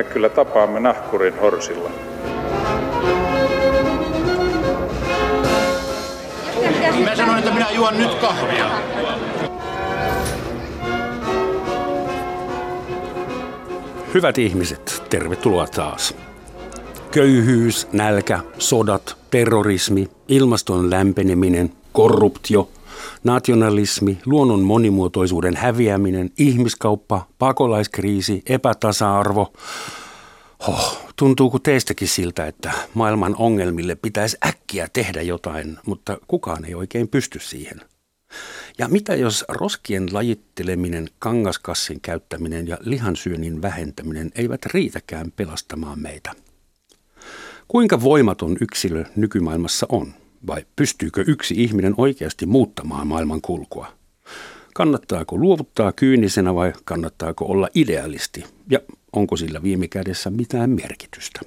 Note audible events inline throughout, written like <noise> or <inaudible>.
me kyllä tapaamme nahkurin horsilla. Mä sanoin, että minä juon nyt kahvia. Hyvät ihmiset, tervetuloa taas. Köyhyys, nälkä, sodat, terrorismi, ilmaston lämpeneminen, korruptio, nationalismi, luonnon monimuotoisuuden häviäminen, ihmiskauppa, pakolaiskriisi, epätasa-arvo. Oh, tuntuuko teistäkin siltä, että maailman ongelmille pitäisi äkkiä tehdä jotain, mutta kukaan ei oikein pysty siihen? Ja mitä jos roskien lajitteleminen, kangaskassin käyttäminen ja lihansyönnin vähentäminen eivät riitäkään pelastamaan meitä? Kuinka voimaton yksilö nykymaailmassa on? Vai pystyykö yksi ihminen oikeasti muuttamaan maailman kulkua? Kannattaako luovuttaa kyynisenä vai kannattaako olla idealisti? Ja onko sillä viime kädessä mitään merkitystä?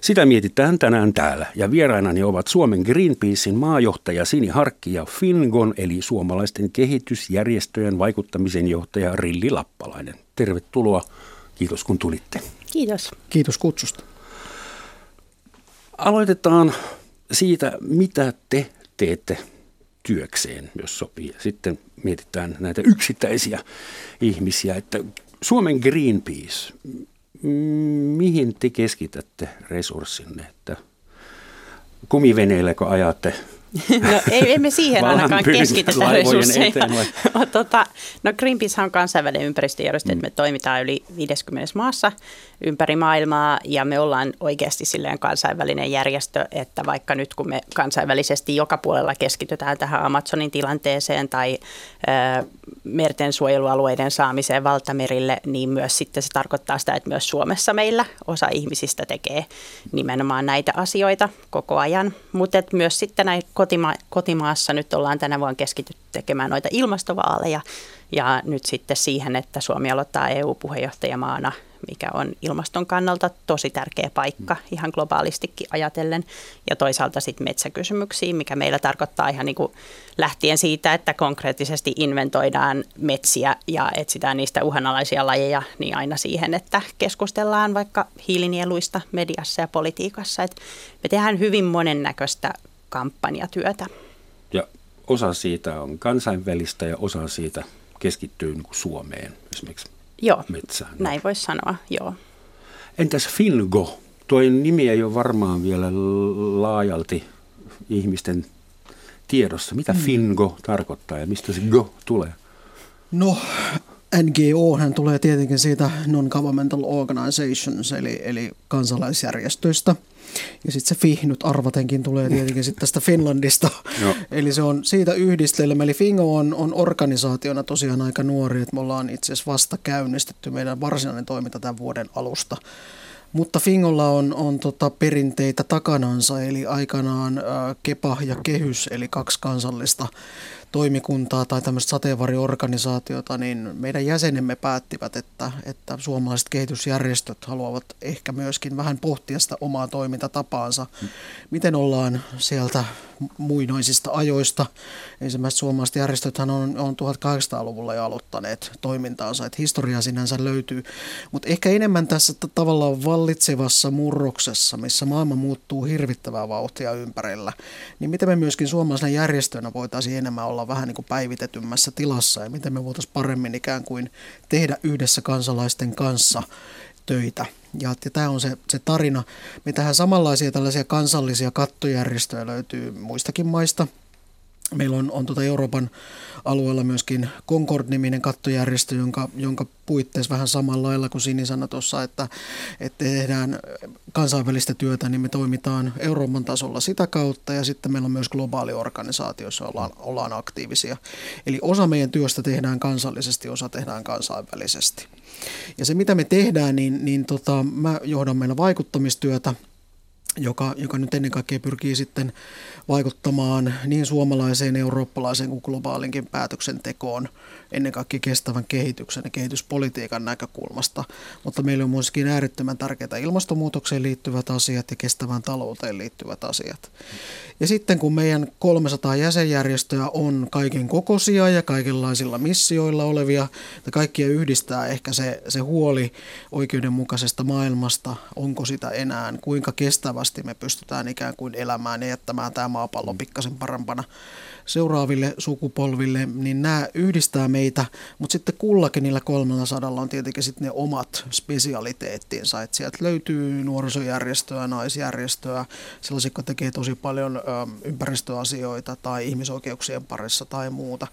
Sitä mietitään tänään täällä ja vierainani ovat Suomen Greenpeacein maajohtaja Sini Harkki ja Fingon eli suomalaisten kehitysjärjestöjen vaikuttamisen johtaja Rilli Lappalainen. Tervetuloa. Kiitos kun tulitte. Kiitos. Kiitos kutsusta. Aloitetaan siitä, mitä te teette työkseen, jos sopii. Sitten mietitään näitä yksittäisiä ihmisiä, että Suomen Greenpeace, mihin te keskitätte resurssinne, että kumiveneilläkö ajatte No ei, emme siihen ainakaan keskitetä resursseja. <laughs> tota, no Greenpeace on kansainvälinen ympäristöjärjestö, mm. me toimitaan yli 50 maassa ympäri maailmaa ja me ollaan oikeasti silleen kansainvälinen järjestö, että vaikka nyt kun me kansainvälisesti joka puolella keskitytään tähän Amazonin tilanteeseen tai ö, merten suojelualueiden saamiseen valtamerille, niin myös sitten se tarkoittaa sitä, että myös Suomessa meillä osa ihmisistä tekee nimenomaan näitä asioita koko ajan, mutta myös sitten näin kotima- kotimaassa nyt ollaan tänä vuonna keskitytty tekemään noita ilmastovaaleja ja nyt sitten siihen, että Suomi aloittaa EU-puheenjohtajamaana mikä on ilmaston kannalta tosi tärkeä paikka ihan globaalistikin ajatellen. Ja toisaalta sitten metsäkysymyksiin, mikä meillä tarkoittaa ihan niin kuin lähtien siitä, että konkreettisesti inventoidaan metsiä ja etsitään niistä uhanalaisia lajeja, niin aina siihen, että keskustellaan vaikka hiilinieluista mediassa ja politiikassa. Et me tehdään hyvin monennäköistä kampanjatyötä. Ja osa siitä on kansainvälistä ja osa siitä keskittyy niin kuin Suomeen esimerkiksi joo, metsään. näin voisi sanoa, joo. Entäs Fingo? Tuo nimi ei ole varmaan vielä laajalti ihmisten tiedossa. Mitä mm. Fingo tarkoittaa ja mistä se go tulee? No, NGO hän tulee tietenkin siitä Non-Governmental Organizations, eli, eli kansalaisjärjestöistä – ja sitten se FI nyt arvatenkin tulee tietenkin sitten tästä Finlandista. <laughs> Eli se on siitä yhdistelmä. Eli Fingo on, on organisaationa tosiaan aika nuori, että me ollaan itse asiassa vasta käynnistetty meidän varsinainen toiminta tämän vuoden alusta. Mutta Fingolla on, on tota perinteitä takanansa, eli aikanaan ä, Kepa ja Kehys, eli kaksi kansallista toimikuntaa tai tämmöistä sateenvarjoorganisaatiota, niin meidän jäsenemme päättivät, että, että suomalaiset kehitysjärjestöt haluavat ehkä myöskin vähän pohtia sitä omaa toimintatapaansa. Miten ollaan sieltä muinoisista ajoista. Ensimmäiset suomalaiset järjestöthän on, on 1800-luvulla jo aloittaneet toimintaansa, että historia sinänsä löytyy. Mutta ehkä enemmän tässä tavallaan vallitsevassa murroksessa, missä maailma muuttuu hirvittävää vauhtia ympärillä, niin miten me myöskin suomalaisena järjestönä voitaisiin enemmän olla vähän niin kuin päivitetymmässä tilassa ja miten me voitaisiin paremmin ikään kuin tehdä yhdessä kansalaisten kanssa töitä. Ja, ja tämä on se, se tarina. Me tähän samanlaisia tällaisia kansallisia kattojärjestöjä löytyy muistakin maista. Meillä on, on tuota Euroopan alueella myöskin Concord-niminen kattojärjestö, jonka, jonka puitteissa vähän samalla lailla kuin Sini sanoi tuossa, että, että tehdään kansainvälistä työtä, niin me toimitaan Euroopan tasolla sitä kautta ja sitten meillä on myös globaali organisaatio, jossa ollaan, ollaan aktiivisia. Eli osa meidän työstä tehdään kansallisesti, osa tehdään kansainvälisesti. Ja se mitä me tehdään, niin, niin tota, mä johdan meillä vaikuttamistyötä joka, joka nyt ennen kaikkea pyrkii sitten vaikuttamaan niin suomalaiseen, eurooppalaiseen kuin globaalinkin päätöksentekoon ennen kaikkea kestävän kehityksen ja kehityspolitiikan näkökulmasta. Mutta meillä on myöskin äärettömän tärkeitä ilmastonmuutokseen liittyvät asiat ja kestävään talouteen liittyvät asiat. Ja sitten kun meidän 300 jäsenjärjestöä on kaiken kokoisia ja kaikenlaisilla missioilla olevia, ja kaikkia yhdistää ehkä se, se huoli oikeudenmukaisesta maailmasta, onko sitä enää, kuinka kestävästi me pystytään ikään kuin elämään ja jättämään tämä maapallo pikkasen parempana seuraaville sukupolville, niin nämä yhdistää meitä, mutta sitten kullakin niillä 300 on tietenkin sitten ne omat spesialiteettinsa, että sieltä löytyy nuorisojärjestöä, naisjärjestöä, sellaisia, jotka tekee tosi paljon ö, ympäristöasioita tai ihmisoikeuksien parissa tai muuta.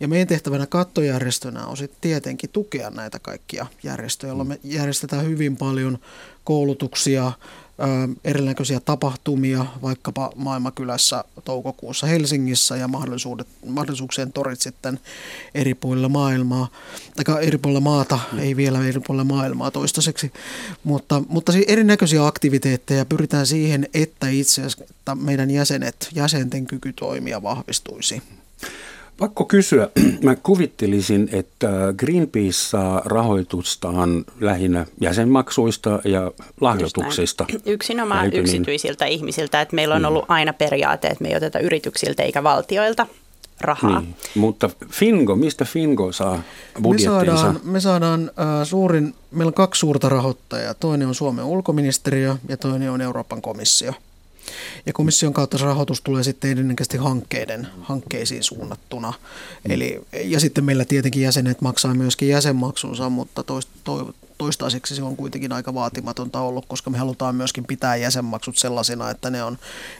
Ja meidän tehtävänä kattojärjestönä on sitten tietenkin tukea näitä kaikkia järjestöjä, joilla me järjestetään hyvin paljon koulutuksia, erinäköisiä tapahtumia, vaikkapa Maailmakylässä toukokuussa Helsingissä ja mahdollisuudet, mahdollisuuksien torit sitten eri puolilla maailmaa, tai eri puolilla maata, ei vielä eri puolilla maailmaa toistaiseksi, mutta, mutta siis erinäköisiä aktiviteetteja pyritään siihen, että itse asiassa meidän jäsenet, jäsenten kyky toimia vahvistuisi. Pakko kysyä. <clears throat> Mä kuvittelisin, että Greenpeace saa rahoitustaan lähinnä jäsenmaksuista ja lahjoituksista. Yksinomaan Eikö niin? yksityisiltä niin? ihmisiltä. Että meillä on ollut aina periaate, että me ei oteta yrityksiltä eikä valtioilta rahaa. Niin. Mutta Fingo, mistä Fingo saa budjettinsa? Me saadaan, me saadaan äh, suurin, meillä on kaksi suurta rahoittajaa. Toinen on Suomen ulkoministeriö ja toinen on Euroopan komissio. Ja komission kautta se rahoitus tulee sitten ennenkäisesti hankkeiden, hankkeisiin suunnattuna. Mm. Eli, ja sitten meillä tietenkin jäsenet maksaa myöskin jäsenmaksunsa, mutta toist, to, toistaiseksi se on kuitenkin aika vaatimatonta ollut, koska me halutaan myöskin pitää jäsenmaksut sellaisina, että ne on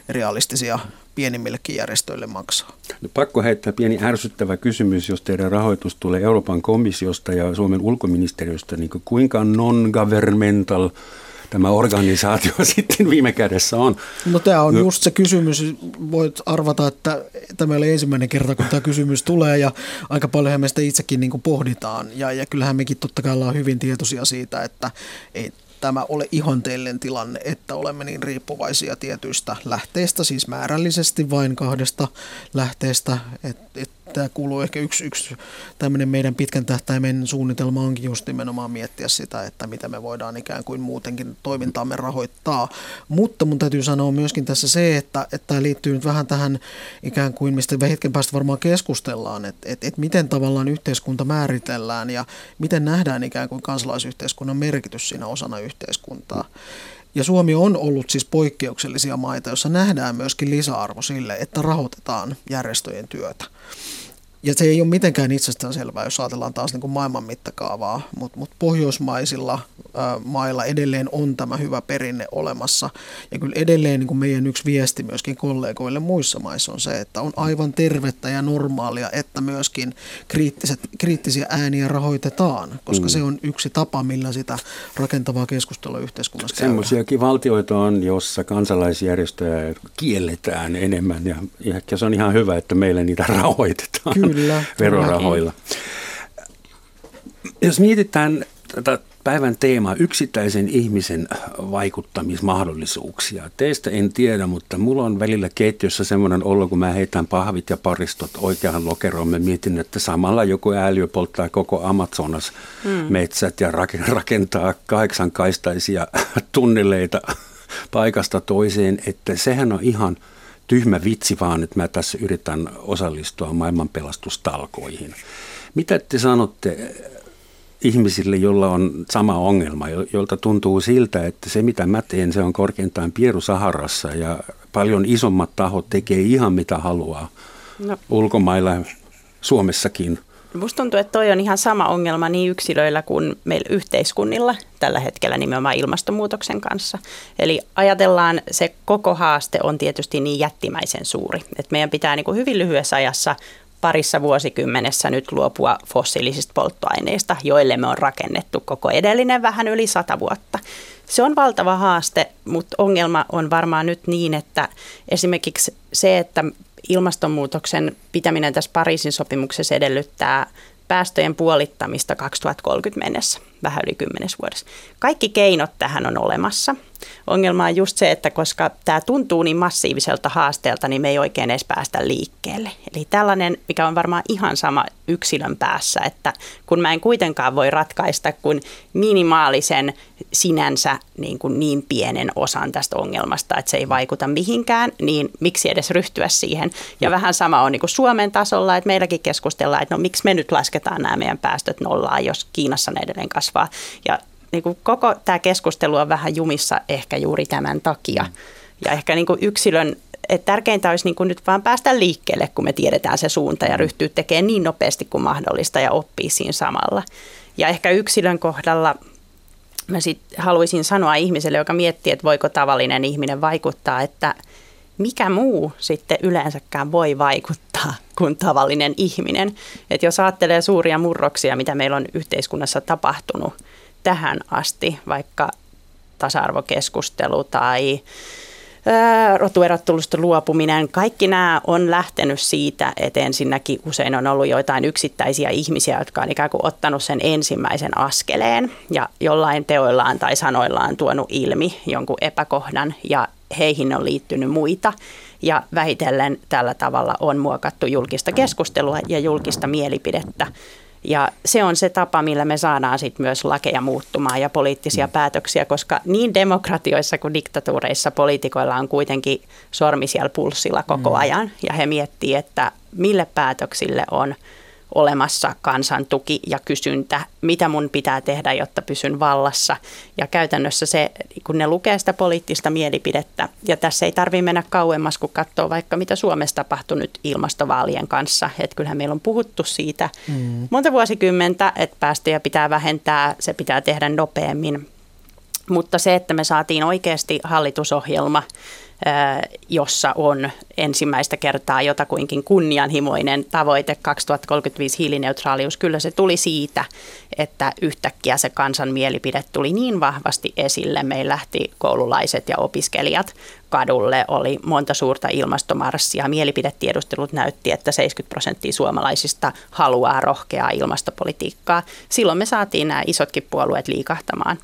realistisia pienimmillekin järjestöille maksaa. No, pakko heittää pieni ärsyttävä kysymys, jos teidän rahoitus tulee Euroopan komissiosta ja Suomen ulkoministeriöstä, niin kuinka non-governmental – tämä organisaatio <laughs> sitten viime kädessä on. No tämä on no. just se kysymys. Voit arvata, että tämä oli ensimmäinen kerta, kun tämä kysymys tulee ja aika paljon me sitä itsekin niin kuin pohditaan. Ja, ja kyllähän mekin totta kai ollaan hyvin tietoisia siitä, että ei tämä ole ihanteellinen tilanne, että olemme niin riippuvaisia tietyistä lähteistä, siis määrällisesti vain kahdesta lähteestä, että et tämä kuuluu ehkä yksi, yksi tämmöinen meidän pitkän tähtäimen suunnitelma onkin just nimenomaan miettiä sitä, että mitä me voidaan ikään kuin muutenkin toimintaamme rahoittaa. Mutta mun täytyy sanoa myöskin tässä se, että, että tämä liittyy nyt vähän tähän ikään kuin, mistä hetken päästä varmaan keskustellaan, että, että, että miten tavallaan yhteiskunta määritellään ja miten nähdään ikään kuin kansalaisyhteiskunnan merkitys siinä osana yhteiskuntaa. Ja Suomi on ollut siis poikkeuksellisia maita, joissa nähdään myöskin lisäarvo sille, että rahoitetaan järjestöjen työtä. Ja se ei ole mitenkään itsestään selvää, jos ajatellaan taas niin kuin maailman mittakaavaa, mutta mut pohjoismaisilla ä, mailla edelleen on tämä hyvä perinne olemassa. Ja kyllä edelleen niin kuin meidän yksi viesti myöskin kollegoille muissa maissa on se, että on aivan tervettä ja normaalia, että myöskin kriittiset, kriittisiä ääniä rahoitetaan, koska mm. se on yksi tapa, millä sitä rakentavaa keskustelua yhteiskunnassa käydään. Semmoisiakin valtioita on, jossa kansalaisjärjestöjä kielletään enemmän ja ehkä se on ihan hyvä, että meillä niitä rahoitetaan. Kyllä Kyllä, verorahoilla. Jos mietitään tätä päivän teemaa, yksittäisen ihmisen vaikuttamismahdollisuuksia. Teistä en tiedä, mutta mulla on välillä keittiössä semmoinen olo, kun mä heitän pahvit ja paristot oikeaan lokeroon. Mä mietin, että samalla joku ääliö polttaa koko Amazonas hmm. metsät ja rakentaa kahdeksankaistaisia <laughs> tunneleita paikasta toiseen, että sehän on ihan – tyhmä vitsi vaan, että mä tässä yritän osallistua maailman pelastustalkoihin. Mitä te sanotte ihmisille, joilla on sama ongelma, jolta tuntuu siltä, että se mitä mä teen, se on korkeintaan Pieru Saharassa ja paljon isommat tahot tekee ihan mitä haluaa no. ulkomailla, Suomessakin – Minusta tuntuu, että toi on ihan sama ongelma niin yksilöillä kuin meillä yhteiskunnilla tällä hetkellä nimenomaan ilmastonmuutoksen kanssa. Eli ajatellaan, se koko haaste on tietysti niin jättimäisen suuri, että meidän pitää niin kuin hyvin lyhyessä ajassa parissa vuosikymmenessä nyt luopua fossiilisista polttoaineista, joille me on rakennettu koko edellinen vähän yli sata vuotta. Se on valtava haaste, mutta ongelma on varmaan nyt niin, että esimerkiksi se, että ilmastonmuutoksen pitäminen tässä Pariisin sopimuksessa edellyttää päästöjen puolittamista 2030 mennessä, vähän yli kymmenes vuodessa. Kaikki keinot tähän on olemassa. Ongelma on just se, että koska tämä tuntuu niin massiiviselta haasteelta, niin me ei oikein edes päästä liikkeelle. Eli tällainen, mikä on varmaan ihan sama yksilön päässä, että kun mä en kuitenkaan voi ratkaista kuin minimaalisen sinänsä niin, kuin niin pienen osan tästä ongelmasta, että se ei vaikuta mihinkään, niin miksi edes ryhtyä siihen? Ja no. vähän sama on niin kuin Suomen tasolla, että meilläkin keskustellaan, että no miksi me nyt lasketaan nämä meidän päästöt nollaan, jos Kiinassa ne edelleen kasvaa. Ja niin kuin koko tämä keskustelu on vähän jumissa ehkä juuri tämän takia. Ja ehkä niin kuin yksilön, että tärkeintä olisi niin kuin nyt vaan päästä liikkeelle, kun me tiedetään se suunta ja ryhtyy tekemään niin nopeasti kuin mahdollista ja oppii siinä samalla. Ja ehkä yksilön kohdalla mä sit haluaisin sanoa ihmiselle, joka miettii, että voiko tavallinen ihminen vaikuttaa, että mikä muu sitten yleensäkään voi vaikuttaa kuin tavallinen ihminen. Että jos ajattelee suuria murroksia, mitä meillä on yhteiskunnassa tapahtunut – tähän asti, vaikka tasa-arvokeskustelu tai rotuerottelusta luopuminen, kaikki nämä on lähtenyt siitä, että ensinnäkin usein on ollut joitain yksittäisiä ihmisiä, jotka on ikään kuin ottanut sen ensimmäisen askeleen ja jollain teoillaan tai sanoillaan tuonut ilmi jonkun epäkohdan ja heihin on liittynyt muita. Ja vähitellen tällä tavalla on muokattu julkista keskustelua ja julkista mielipidettä ja se on se tapa, millä me saadaan sit myös lakeja muuttumaan ja poliittisia mm. päätöksiä, koska niin demokratioissa kuin diktatuureissa poliitikoilla on kuitenkin sormi siellä pulssilla koko mm. ajan. Ja he miettii, että mille päätöksille on – olemassa kansan tuki ja kysyntä, mitä mun pitää tehdä, jotta pysyn vallassa. Ja käytännössä se, kun ne lukee sitä poliittista mielipidettä, ja tässä ei tarvitse mennä kauemmas, kun katsoo vaikka mitä Suomessa tapahtui nyt ilmastovaalien kanssa. Että kyllähän meillä on puhuttu siitä mm. monta vuosikymmentä, että päästöjä pitää vähentää, se pitää tehdä nopeammin. Mutta se, että me saatiin oikeasti hallitusohjelma, jossa on ensimmäistä kertaa jotakuinkin kunnianhimoinen tavoite 2035 hiilineutraalius. Kyllä se tuli siitä, että yhtäkkiä se kansan mielipide tuli niin vahvasti esille. Meillä lähti koululaiset ja opiskelijat kadulle, oli monta suurta ilmastomarssia. Mielipidetiedustelut näytti, että 70 prosenttia suomalaisista haluaa rohkeaa ilmastopolitiikkaa. Silloin me saatiin nämä isotkin puolueet liikahtamaan.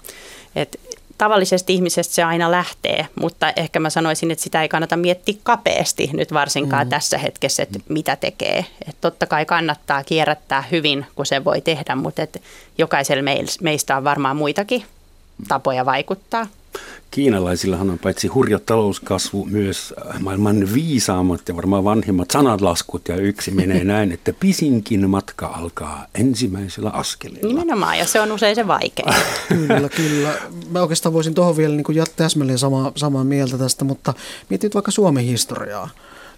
Et tavallisesta ihmisestä se aina lähtee, mutta ehkä mä sanoisin, että sitä ei kannata miettiä kapeasti nyt varsinkaan mm. tässä hetkessä, että mitä tekee. Et totta kai kannattaa kierrättää hyvin, kun se voi tehdä, mutta et jokaisella meistä on varmaan muitakin tapoja vaikuttaa. Kiinalaisillahan on paitsi hurja talouskasvu myös maailman viisaammat ja varmaan vanhimmat sanatlaskut ja yksi menee <laughs> näin, että pisinkin matka alkaa ensimmäisellä askeleella. Nimenomaan ja se on usein se vaikea. <laughs> kyllä, kyllä. Mä oikeastaan voisin tuohon vielä niin täsmälleen sama, samaa mieltä tästä, mutta mietit vaikka Suomen historiaa.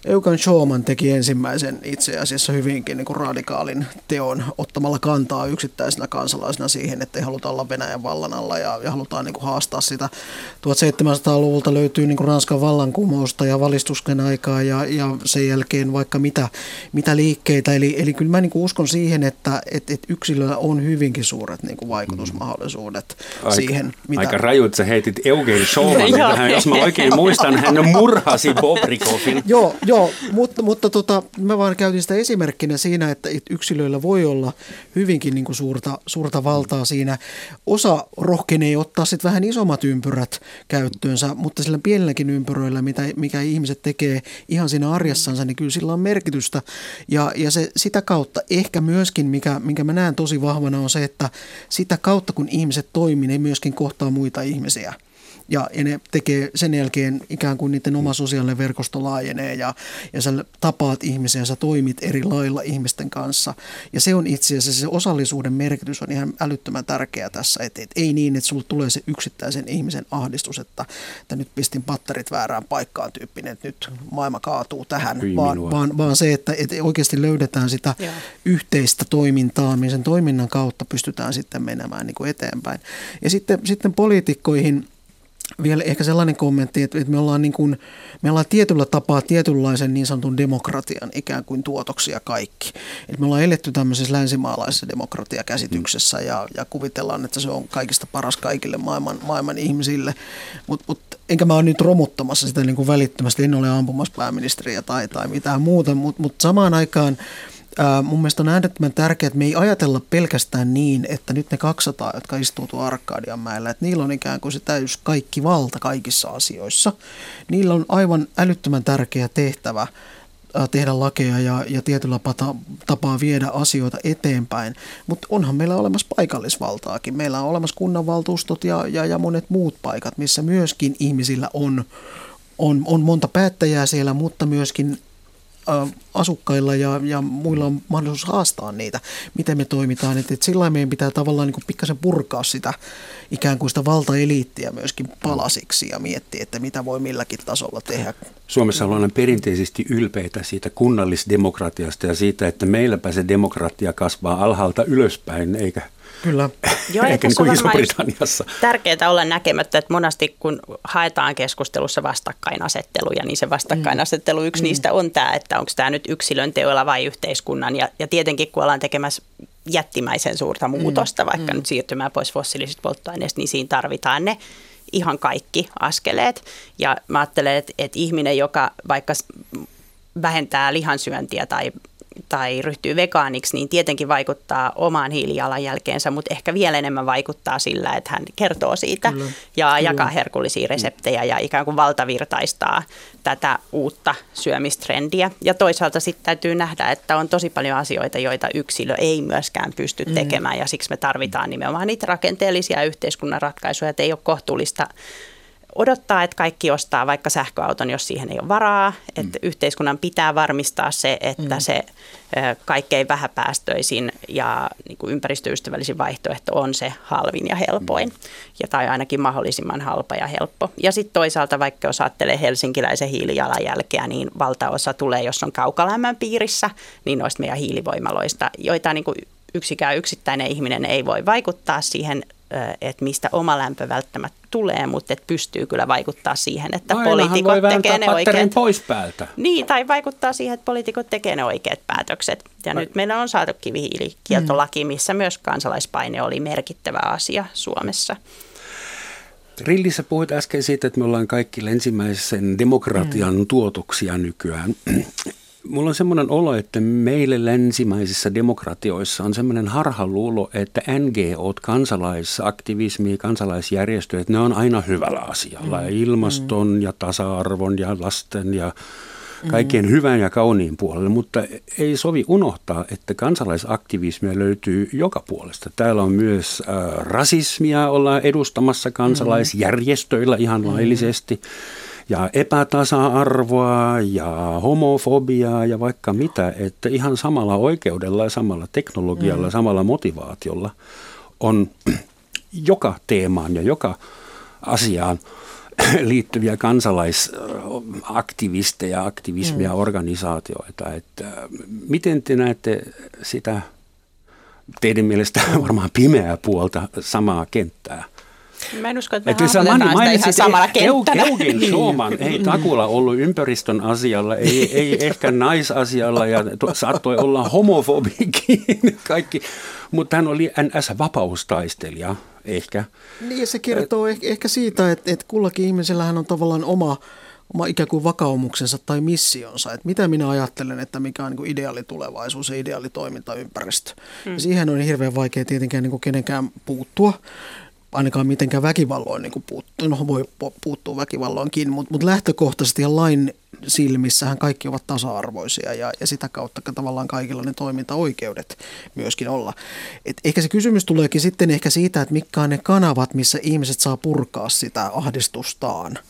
Eukan Showman teki ensimmäisen itse asiassa hyvinkin niin kuin radikaalin teon ottamalla kantaa yksittäisenä kansalaisena siihen, että ei haluta olla Venäjän vallan alla ja, ja halutaan niin kuin haastaa sitä. 1700-luvulta löytyy niin kuin Ranskan vallankumousta ja valistusken aikaa ja, ja sen jälkeen vaikka mitä, mitä liikkeitä. Eli, eli kyllä mä niin kuin uskon siihen, että, että, että yksilöllä on hyvinkin suuret niin kuin vaikutusmahdollisuudet aika, siihen. Mitä... Aika raju, että sä heitit Eugen Showman, <laughs> jos mä oikein muistan, hän murhasi Bobrikovin. Joo, Joo, mutta, mutta tota, mä vaan käytin sitä esimerkkinä siinä, että yksilöillä voi olla hyvinkin niin kuin suurta, suurta valtaa siinä. Osa rohkenee ottaa sitten vähän isommat ympyrät käyttöönsä, mutta sillä pienelläkin ympyröillä, mitä, mikä ihmiset tekee ihan siinä arjessansa, niin kyllä sillä on merkitystä. Ja, ja se, sitä kautta ehkä myöskin, mikä, minkä mä näen tosi vahvana, on se, että sitä kautta kun ihmiset toimii, ne myöskin kohtaa muita ihmisiä – ja, ja ne tekee sen jälkeen ikään kuin niiden oma sosiaalinen verkosto laajenee ja, ja sä tapaat ihmisiä, sä toimit eri lailla ihmisten kanssa. Ja se on itse asiassa se osallisuuden merkitys on ihan älyttömän tärkeä tässä, että et ei niin, että sulla tulee se yksittäisen ihmisen ahdistus, että, että nyt pistin patterit väärään paikkaan tyyppinen, että nyt maailma kaatuu tähän, vaan, vaan, vaan se, että, että oikeasti löydetään sitä Joo. yhteistä toimintaa, missä sen toiminnan kautta pystytään sitten menemään niin kuin eteenpäin. Ja sitten, sitten poliitikkoihin – vielä ehkä sellainen kommentti, että, me ollaan, niin kuin, me ollaan tietyllä tapaa tietynlaisen niin sanotun demokratian ikään kuin tuotoksia kaikki. Et me ollaan eletty tämmöisessä länsimaalaisessa demokratiakäsityksessä ja, ja kuvitellaan, että se on kaikista paras kaikille maailman, maailman ihmisille. Mutta mut, enkä mä ole nyt romuttamassa sitä niin kuin välittömästi, en ole ampumassa pääministeriä tai, tai mitään muuta, mutta mut samaan aikaan Mun mielestä on äärettömän tärkeää, että me ei ajatella pelkästään niin, että nyt ne 200, jotka istuu tuolla Arkadianmäellä, että niillä on ikään kuin se täys kaikki valta kaikissa asioissa. Niillä on aivan älyttömän tärkeä tehtävä tehdä lakeja ja, ja tietyllä tapaa viedä asioita eteenpäin. Mutta onhan meillä olemassa paikallisvaltaakin. Meillä on olemassa kunnanvaltuustot ja, ja, ja monet muut paikat, missä myöskin ihmisillä on, on, on monta päättäjää siellä, mutta myöskin asukkailla ja, ja muilla on mahdollisuus haastaa niitä, miten me toimitaan. Että, että sillä meidän pitää tavallaan niin pikkasen purkaa sitä ikään kuin sitä valtaeliittiä myöskin palasiksi ja miettiä, että mitä voi milläkin tasolla tehdä. Suomessa ollaan perinteisesti ylpeitä siitä kunnallisdemokratiasta ja siitä, että meilläpä se demokratia kasvaa alhaalta ylöspäin, eikä Kyllä. Joo, Eikä niin kuin Iso-Britanniassa. Tärkeää olla näkemättä, että monasti kun haetaan keskustelussa vastakkainasetteluja, niin se vastakkainasettelu yksi mm. niistä on tämä, että onko tämä nyt yksilön teoilla vai yhteiskunnan. Ja, ja tietenkin kun ollaan tekemässä jättimäisen suurta mm. muutosta, mm. vaikka mm. nyt siirtymään pois fossiilisista polttoaineista, niin siinä tarvitaan ne ihan kaikki askeleet. Ja mä ajattelen, että, että ihminen, joka vaikka vähentää lihansyöntiä tai tai ryhtyy vegaaniksi, niin tietenkin vaikuttaa omaan hiilijalanjälkeensä, mutta ehkä vielä enemmän vaikuttaa sillä, että hän kertoo siitä Kyllä. ja Kyllä. jakaa herkullisia reseptejä ja ikään kuin valtavirtaistaa tätä uutta syömistrendiä. Ja toisaalta sitten täytyy nähdä, että on tosi paljon asioita, joita yksilö ei myöskään pysty mm. tekemään ja siksi me tarvitaan nimenomaan niitä rakenteellisia yhteiskunnan ratkaisuja, että ei ole kohtuullista odottaa, että kaikki ostaa vaikka sähköauton, jos siihen ei ole varaa. Että mm. yhteiskunnan pitää varmistaa se, että mm. se kaikkein vähäpäästöisin ja niin kuin ympäristöystävällisin vaihtoehto on se halvin ja helpoin. Mm. Ja, tai ainakin mahdollisimman halpa ja helppo. Ja sitten toisaalta, vaikka jos ajattelee helsinkiläisen hiilijalanjälkeä, niin valtaosa tulee, jos on kaukalämmön piirissä, niin noista meidän hiilivoimaloista, joita niin kuin yksikään yksittäinen ihminen ei voi vaikuttaa siihen että mistä oma lämpö välttämättä tulee, mutta että pystyy kyllä vaikuttaa siihen, että no poliitikot tekee ne oikeat... pois päältä. Niin, tai vaikuttaa siihen, että poliitikot tekee ne oikeat päätökset. Ja Vai... nyt meillä on saatu kivihiilikieltolaki, missä myös kansalaispaine oli merkittävä asia Suomessa. Rillissä puhuit äsken siitä, että me ollaan kaikki länsimäisen demokratian mm. tuotoksia nykyään. Mulla on semmoinen olo, että meille länsimaisissa demokratioissa on semmoinen harhaluulo, että NGO, kansalaisaktivismi, kansalaisjärjestöt, ne on aina hyvällä asialla. Mm. Ilmaston mm. ja tasa-arvon ja lasten ja kaikkien mm. hyvän ja kauniin puolelle, mutta ei sovi unohtaa, että kansalaisaktivismia löytyy joka puolesta. Täällä on myös äh, rasismia ollaan edustamassa kansalaisjärjestöillä ihan mm. Ja epätasa-arvoa ja homofobiaa ja vaikka mitä, että ihan samalla oikeudella ja samalla teknologialla, mm. samalla motivaatiolla on <clears throat> joka teemaan ja joka asiaan <clears throat> liittyviä kansalaisaktivisteja, aktivismia, mm. organisaatioita. Että miten te näette sitä teidän mielestä <laughs> varmaan pimeää puolta samaa kenttää? Mä en usko, että me että sä sitä ihan samalla kenttällä. Eugin Suoman ei Takula ollut ympäristön asialla, ei, ei ehkä naisasialla ja saattoi olla homofobikin kaikki, mutta hän oli NS-vapaustaistelija ehkä. Niin se kertoo eh- ehkä siitä, että, että kullakin ihmisellähän on tavallaan oma oma ikään kuin vakaumuksensa tai missionsa, että mitä minä ajattelen, että mikä on niin ideaali tulevaisuus ja ideaali toimintaympäristö. Hmm. Ja siihen on hirveän vaikea tietenkään niin kuin kenenkään puuttua ainakaan mitenkään väkivalloin niin puuttuu. No voi puuttua väkivalloinkin, mutta, mutta lähtökohtaisesti ja lain silmissähän kaikki ovat tasa-arvoisia ja, ja sitä kautta tavallaan kaikilla ne toimintaoikeudet myöskin olla. Et ehkä se kysymys tuleekin sitten ehkä siitä, että mitkä on ne kanavat, missä ihmiset saa purkaa sitä ahdistustaan –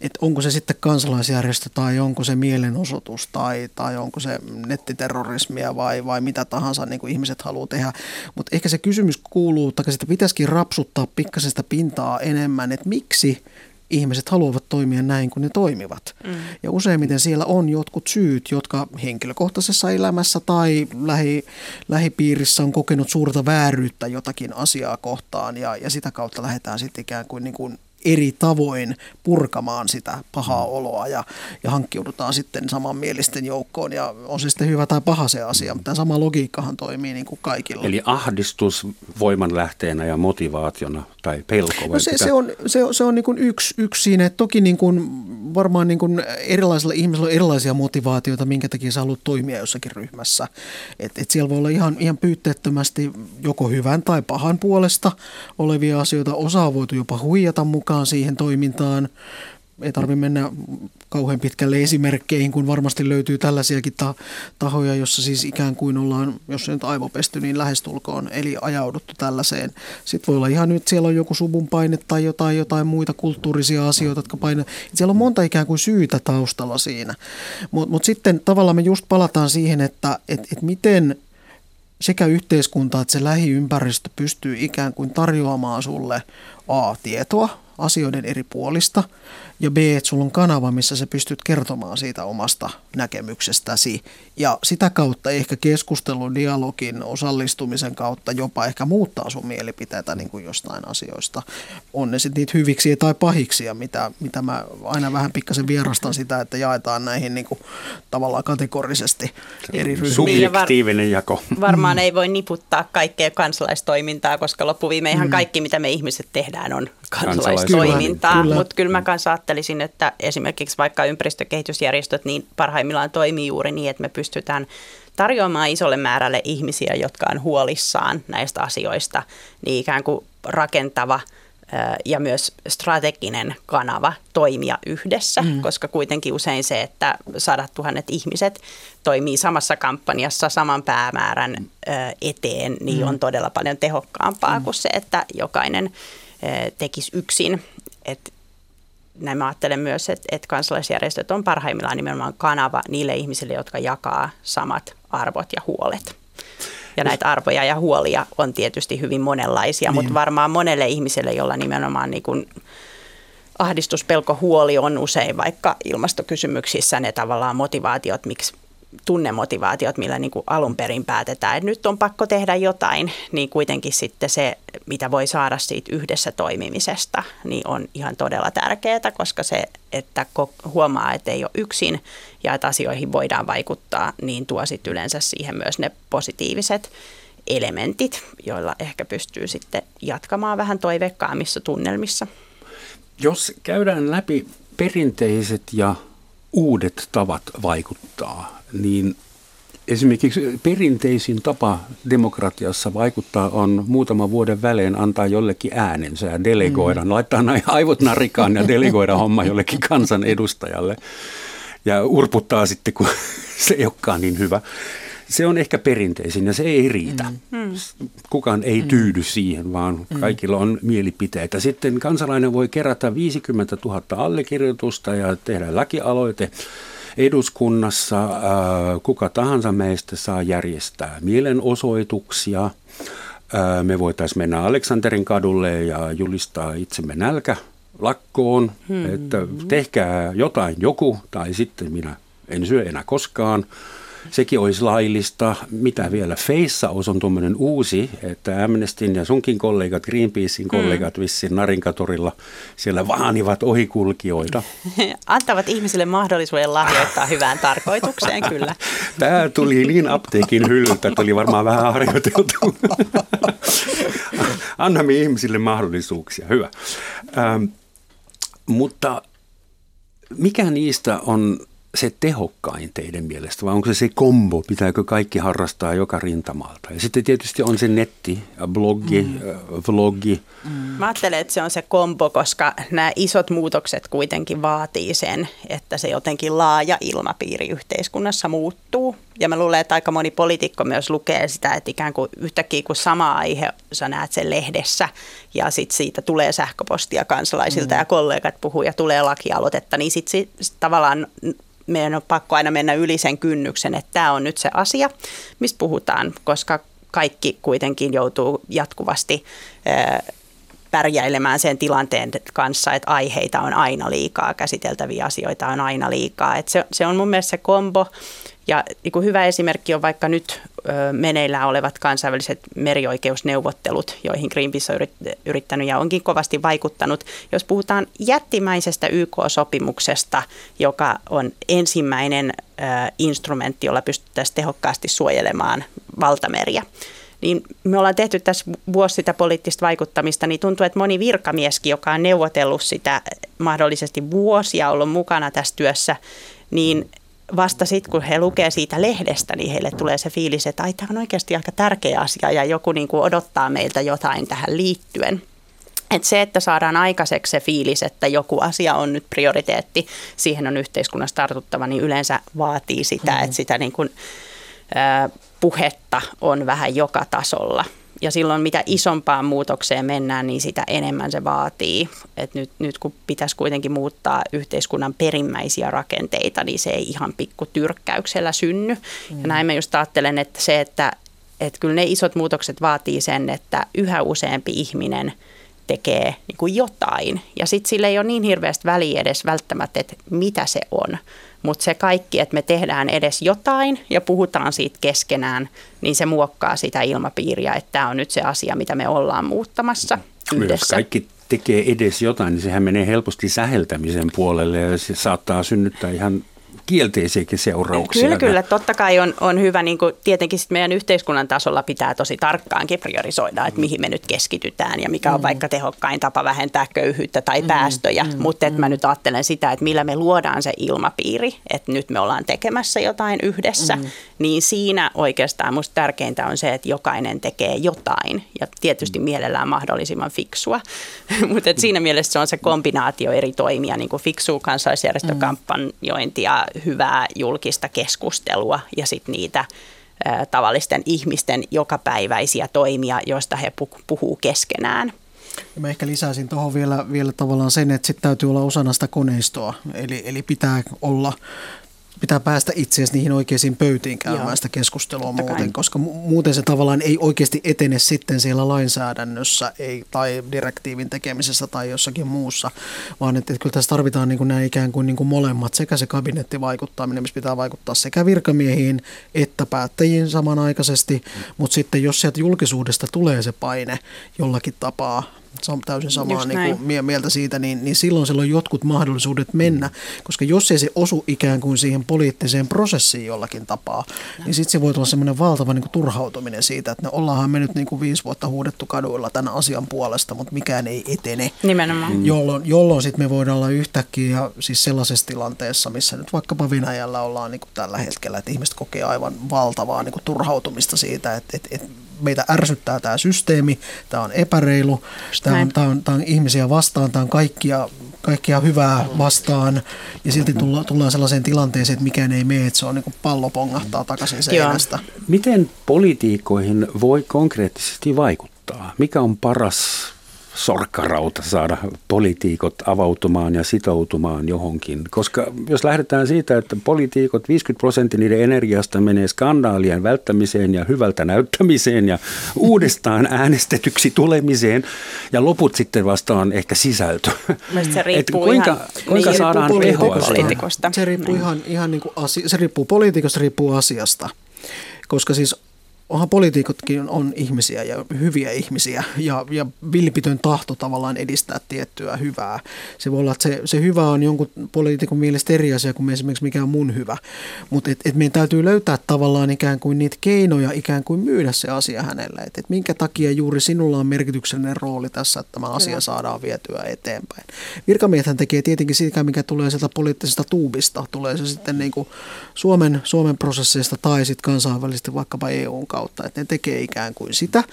että onko se sitten kansalaisjärjestö tai onko se mielenosoitus tai, tai onko se nettiterrorismia vai, vai mitä tahansa niin kuin ihmiset haluaa tehdä. Mutta ehkä se kysymys kuuluu, että sitä pitäisikin rapsuttaa pikkasen sitä pintaa enemmän, että miksi ihmiset haluavat toimia näin kuin ne toimivat. Mm. Ja useimmiten siellä on jotkut syyt, jotka henkilökohtaisessa elämässä tai lähi, lähipiirissä on kokenut suurta vääryyttä jotakin asiaa kohtaan ja, ja sitä kautta lähdetään sitten ikään kuin, niin kuin eri tavoin purkamaan sitä pahaa mm. oloa ja, ja hankkiudutaan sitten samanmielisten joukkoon ja on se sitten hyvä tai paha se asia, mutta tämä sama logiikkahan toimii niin kuin kaikilla. Eli ahdistus voimanlähteenä ja motivaationa tai pelko? No se, se, on, se, se on niin kuin yksi, yksi siinä, että toki niin kuin varmaan niin kuin erilaisilla ihmisillä on erilaisia motivaatioita, minkä takia sä haluat toimia jossakin ryhmässä. Et, et siellä voi olla ihan, ihan pyytteettömästi joko hyvän tai pahan puolesta olevia asioita. Osa on voitu jopa huijata mukaan siihen toimintaan ei tarvitse mennä kauhean pitkälle esimerkkeihin, kun varmasti löytyy tällaisiakin ta- tahoja, jossa siis ikään kuin ollaan, jos se nyt aivopesty, niin lähestulkoon, eli ajauduttu tällaiseen. Sitten voi olla ihan nyt, siellä on joku subun paine tai jotain, jotain muita kulttuurisia asioita, jotka painaa. Siellä on monta ikään kuin syytä taustalla siinä. Mutta mut sitten tavallaan me just palataan siihen, että et, et miten sekä yhteiskunta että se lähiympäristö pystyy ikään kuin tarjoamaan sulle A, tietoa, asioiden eri puolista ja B, että sulla on kanava, missä sä pystyt kertomaan siitä omasta näkemyksestäsi ja sitä kautta ehkä keskustelun, dialogin, osallistumisen kautta jopa ehkä muuttaa sun mielipiteitä niin kuin jostain asioista. On ne sitten niitä hyviksi tai pahiksi ja mitä, mitä mä aina vähän pikkasen vierastan sitä, että jaetaan näihin niin kuin tavallaan kategorisesti eri ryhmiin. Subjektiivinen jako. Varmaan ei voi niputtaa kaikkea kansalaistoimintaa, koska loppuviimeihän mm. kaikki, mitä me ihmiset tehdään, on kansalaistoimintaa, mutta kyllä mä kanssa ajattelisin, että esimerkiksi vaikka ympäristökehitysjärjestöt niin parhaimmillaan toimii juuri niin, että me pystytään tarjoamaan isolle määrälle ihmisiä, jotka on huolissaan näistä asioista, niin ikään kuin rakentava ja myös strateginen kanava toimia yhdessä, mm. koska kuitenkin usein se, että sadat tuhannet ihmiset toimii samassa kampanjassa saman päämäärän eteen, niin mm. on todella paljon tehokkaampaa mm. kuin se, että jokainen tekisi yksin. Et näin mä ajattelen myös, että, että kansalaisjärjestöt on parhaimmillaan nimenomaan kanava niille ihmisille, jotka jakaa samat arvot ja huolet. Ja näitä arvoja ja huolia on tietysti hyvin monenlaisia, niin. mutta varmaan monelle ihmiselle, jolla nimenomaan niin kuin ahdistuspelko, huoli on usein vaikka ilmastokysymyksissä ne tavallaan motivaatiot, miksi tunnemotivaatiot, millä niin kuin alun perin päätetään, että nyt on pakko tehdä jotain, niin kuitenkin sitten se, mitä voi saada siitä yhdessä toimimisesta, niin on ihan todella tärkeää, koska se, että huomaa, että ei ole yksin ja että asioihin voidaan vaikuttaa, niin tuo sitten yleensä siihen myös ne positiiviset elementit, joilla ehkä pystyy sitten jatkamaan vähän toiveikkaammissa tunnelmissa. Jos käydään läpi perinteiset ja uudet tavat vaikuttaa, niin esimerkiksi perinteisin tapa demokratiassa vaikuttaa on muutama vuoden välein antaa jollekin äänensä ja delegoida, mm. laittaa näin aivot narikaan ja delegoida <laughs> homma jollekin kansanedustajalle ja urputtaa sitten, kun <laughs> se ei olekaan niin hyvä. Se on ehkä perinteisin ja se ei riitä. Mm. mm. Kukaan ei mm. tyydy siihen, vaan mm. kaikilla on mielipiteitä. Sitten kansalainen voi kerätä 50 000 allekirjoitusta ja tehdä lakialoite eduskunnassa. Äh, kuka tahansa meistä saa järjestää mielenosoituksia. Äh, me voitaisiin mennä Aleksanterin kadulle ja julistaa itsemme nälkä lakkoon, hmm. että tehkää jotain joku tai sitten minä en syö enää koskaan. Sekin olisi laillista. Mitä vielä? Feissa on tuommoinen uusi, että Amnestin ja sunkin kollegat, Greenpeacein kollegat mm. vissiin Narinkatorilla siellä vaanivat ohikulkijoita. <laughs> Antavat ihmisille mahdollisuuden lahjoittaa hyvään tarkoitukseen, kyllä. <laughs> Tämä tuli niin apteekin hyllyltä, että oli varmaan vähän harjoiteltu. <laughs> Annamme ihmisille mahdollisuuksia, hyvä. Ähm, mutta mikä niistä on se tehokkain teidän mielestä, vai onko se se kombo, pitääkö kaikki harrastaa joka rintamalta? Ja sitten tietysti on se netti, blogi, mm. vlogi. Mm. Mä ajattelen, että se on se kombo, koska nämä isot muutokset kuitenkin vaatii sen, että se jotenkin laaja ilmapiiri yhteiskunnassa muuttuu. Ja mä luulen, että aika moni poliitikko myös lukee sitä, että ikään kuin yhtäkkiä kun sama aihe sä näet sen lehdessä ja sitten siitä tulee sähköpostia kansalaisilta mm. ja kollegat puhuu ja tulee lakialoitetta, niin sitten sit, tavallaan meidän on pakko aina mennä yli sen kynnyksen, että tämä on nyt se asia, mistä puhutaan, koska kaikki kuitenkin joutuu jatkuvasti pärjäilemään sen tilanteen kanssa, että aiheita on aina liikaa, käsiteltäviä asioita on aina liikaa. Et se, se on mun mielestä se kombo Ja niin kuin hyvä esimerkki on vaikka nyt meneillään olevat kansainväliset merioikeusneuvottelut, joihin Greenpeace on yrittänyt ja onkin kovasti vaikuttanut. Jos puhutaan jättimäisestä YK-sopimuksesta, joka on ensimmäinen instrumentti, jolla pystyttäisiin tehokkaasti suojelemaan valtameriä, niin me ollaan tehty tässä vuosi sitä poliittista vaikuttamista, niin tuntuu, että moni virkamieskin, joka on neuvotellut sitä mahdollisesti vuosia ollut mukana tässä työssä, niin vasta sitten, kun he lukee siitä lehdestä, niin heille tulee se fiilis, että ai, tämä on oikeasti aika tärkeä asia ja joku niin kuin odottaa meiltä jotain tähän liittyen. Et se, että saadaan aikaiseksi se fiilis, että joku asia on nyt prioriteetti, siihen on yhteiskunnassa tartuttava, niin yleensä vaatii sitä, mm-hmm. että sitä niin kuin, äh, puhetta on vähän joka tasolla. Ja silloin mitä isompaan muutokseen mennään, niin sitä enemmän se vaatii. Et nyt, nyt kun pitäisi kuitenkin muuttaa yhteiskunnan perimmäisiä rakenteita, niin se ei ihan pikku tyrkkäyksellä synny. Mm. Ja näin mä just ajattelen, että se, että, että kyllä ne isot muutokset vaatii sen, että yhä useampi ihminen tekee niin kuin jotain. Ja sitten sille ei ole niin hirveästi väliä edes välttämättä, että mitä se on mutta se kaikki, että me tehdään edes jotain ja puhutaan siitä keskenään, niin se muokkaa sitä ilmapiiriä, että tämä on nyt se asia, mitä me ollaan muuttamassa yhdessä. Jos kaikki tekee edes jotain, niin sehän menee helposti säheltämisen puolelle ja se saattaa synnyttää ihan kielteisiäkin seurauksia. Kyllä, kyllä. Totta kai on, on hyvä, niin kuin tietenkin sit meidän yhteiskunnan tasolla pitää tosi tarkkaankin priorisoida, että mihin me nyt keskitytään ja mikä on mm. vaikka tehokkain tapa vähentää köyhyyttä tai mm. päästöjä. Mm. Mutta että mä nyt ajattelen sitä, että millä me luodaan se ilmapiiri, että nyt me ollaan tekemässä jotain yhdessä, mm. niin siinä oikeastaan musta tärkeintä on se, että jokainen tekee jotain ja tietysti mielellään mahdollisimman fiksua. <laughs> Mutta siinä mielessä se on se kombinaatio eri toimia, niin kuin fiksua kansalaisjärjestökampanjointia, hyvää julkista keskustelua ja sitten niitä tavallisten ihmisten jokapäiväisiä toimia, joista he puhuu keskenään. Ja mä ehkä lisäisin tuohon vielä, vielä tavallaan sen, että sitten täytyy olla osana sitä koneistoa. Eli, eli pitää olla pitää päästä itse asiassa niihin oikeisiin pöytiin käymään Joo. sitä keskustelua Totta muuten, kai. koska muuten se tavallaan ei oikeasti etene sitten siellä lainsäädännössä ei, tai direktiivin tekemisessä tai jossakin muussa, vaan että, että kyllä tässä tarvitaan niin kuin nämä ikään kuin, niin kuin molemmat, sekä se kabinettivaikuttaminen, missä pitää vaikuttaa sekä virkamiehiin että päättäjiin samanaikaisesti, mutta sitten jos sieltä julkisuudesta tulee se paine jollakin tapaa täysin samaa niin kuin mieltä siitä, niin, niin silloin sillä on jotkut mahdollisuudet mennä, koska jos ei se osu ikään kuin siihen poliittiseen prosessiin jollakin tapaa, no. niin sitten se voi tulla semmoinen valtava niin kuin turhautuminen siitä, että ne ollaanhan me nyt niin kuin viisi vuotta huudettu kaduilla tämän asian puolesta, mutta mikään ei etene. Nimenomaan. Mm. Jolloin, jolloin sitten me voidaan olla yhtäkkiä siis sellaisessa tilanteessa, missä nyt vaikkapa Venäjällä ollaan niin kuin tällä hetkellä, että ihmiset kokee aivan valtavaa niin kuin turhautumista siitä, että, että, että meitä ärsyttää tämä systeemi, tämä on epäreilu, tämä on, tämä on, tämä on ihmisiä vastaan, tämä on kaikkia, kaikkia hyvää vastaan. Ja silti tulla, tullaan sellaiseen tilanteeseen, että mikään ei mene, että se on niin kuin pallo pongahtaa takaisin seinästä. Miten politiikoihin voi konkreettisesti vaikuttaa? Mikä on paras sorkkarauta saada poliitikot avautumaan ja sitoutumaan johonkin. Koska jos lähdetään siitä, että poliitikot 50 prosenttia niiden energiasta menee skandaalien välttämiseen ja hyvältä näyttämiseen ja uudestaan <laughs> äänestetyksi tulemiseen ja loput sitten vasta on ehkä sisältö. Se riippuu kuinka, ihan, kuinka niin, saadaan poliitikosta. Se riippuu, ihan, ihan niin kuin asia, se riippuu poliitikosta, riippuu asiasta. Koska siis onhan poliitikotkin on ihmisiä ja hyviä ihmisiä ja, ja vilpitön tahto tavallaan edistää tiettyä hyvää. Se voi olla, että se, se hyvä on jonkun poliitikon mielestä eri asia kuin esimerkiksi mikä on mun hyvä, mutta et, et meidän täytyy löytää tavallaan ikään kuin niitä keinoja ikään kuin myydä se asia hänelle, että et minkä takia juuri sinulla on merkityksellinen rooli tässä, että tämä asia saadaan vietyä eteenpäin. Virkamiehethän tekee tietenkin sitä, mikä tulee sieltä poliittisesta tuubista, tulee se sitten niin kuin Suomen, Suomen prosesseista tai sitten kansainvälisesti vaikkapa EUn kautta kautta, että ne tekee ikään kuin sitä.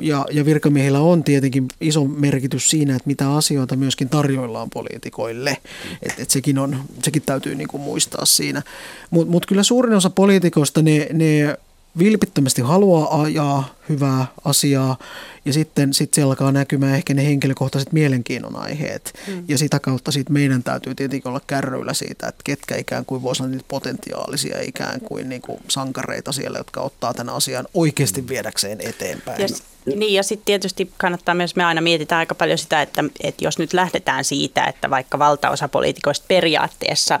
Ja, ja virkamiehillä on tietenkin iso merkitys siinä, että mitä asioita myöskin tarjoillaan poliitikoille. Että et sekin, on, sekin täytyy niin kuin muistaa siinä. Mutta mut kyllä suurin osa poliitikoista, ne, ne vilpittömästi haluaa ajaa hyvää asiaa ja sitten sit se alkaa näkymään ehkä ne henkilökohtaiset mielenkiinnon aiheet. Mm. Ja sitä kautta sit meidän täytyy tietenkin olla kärryillä siitä, että ketkä ikään kuin voisivat olla niitä potentiaalisia ikään kuin, niin kuin sankareita siellä, jotka ottaa tämän asian oikeasti viedäkseen eteenpäin. Yes. Niin ja sitten tietysti kannattaa myös, me aina mietitään aika paljon sitä, että, että jos nyt lähdetään siitä, että vaikka valtaosa poliitikoista periaatteessa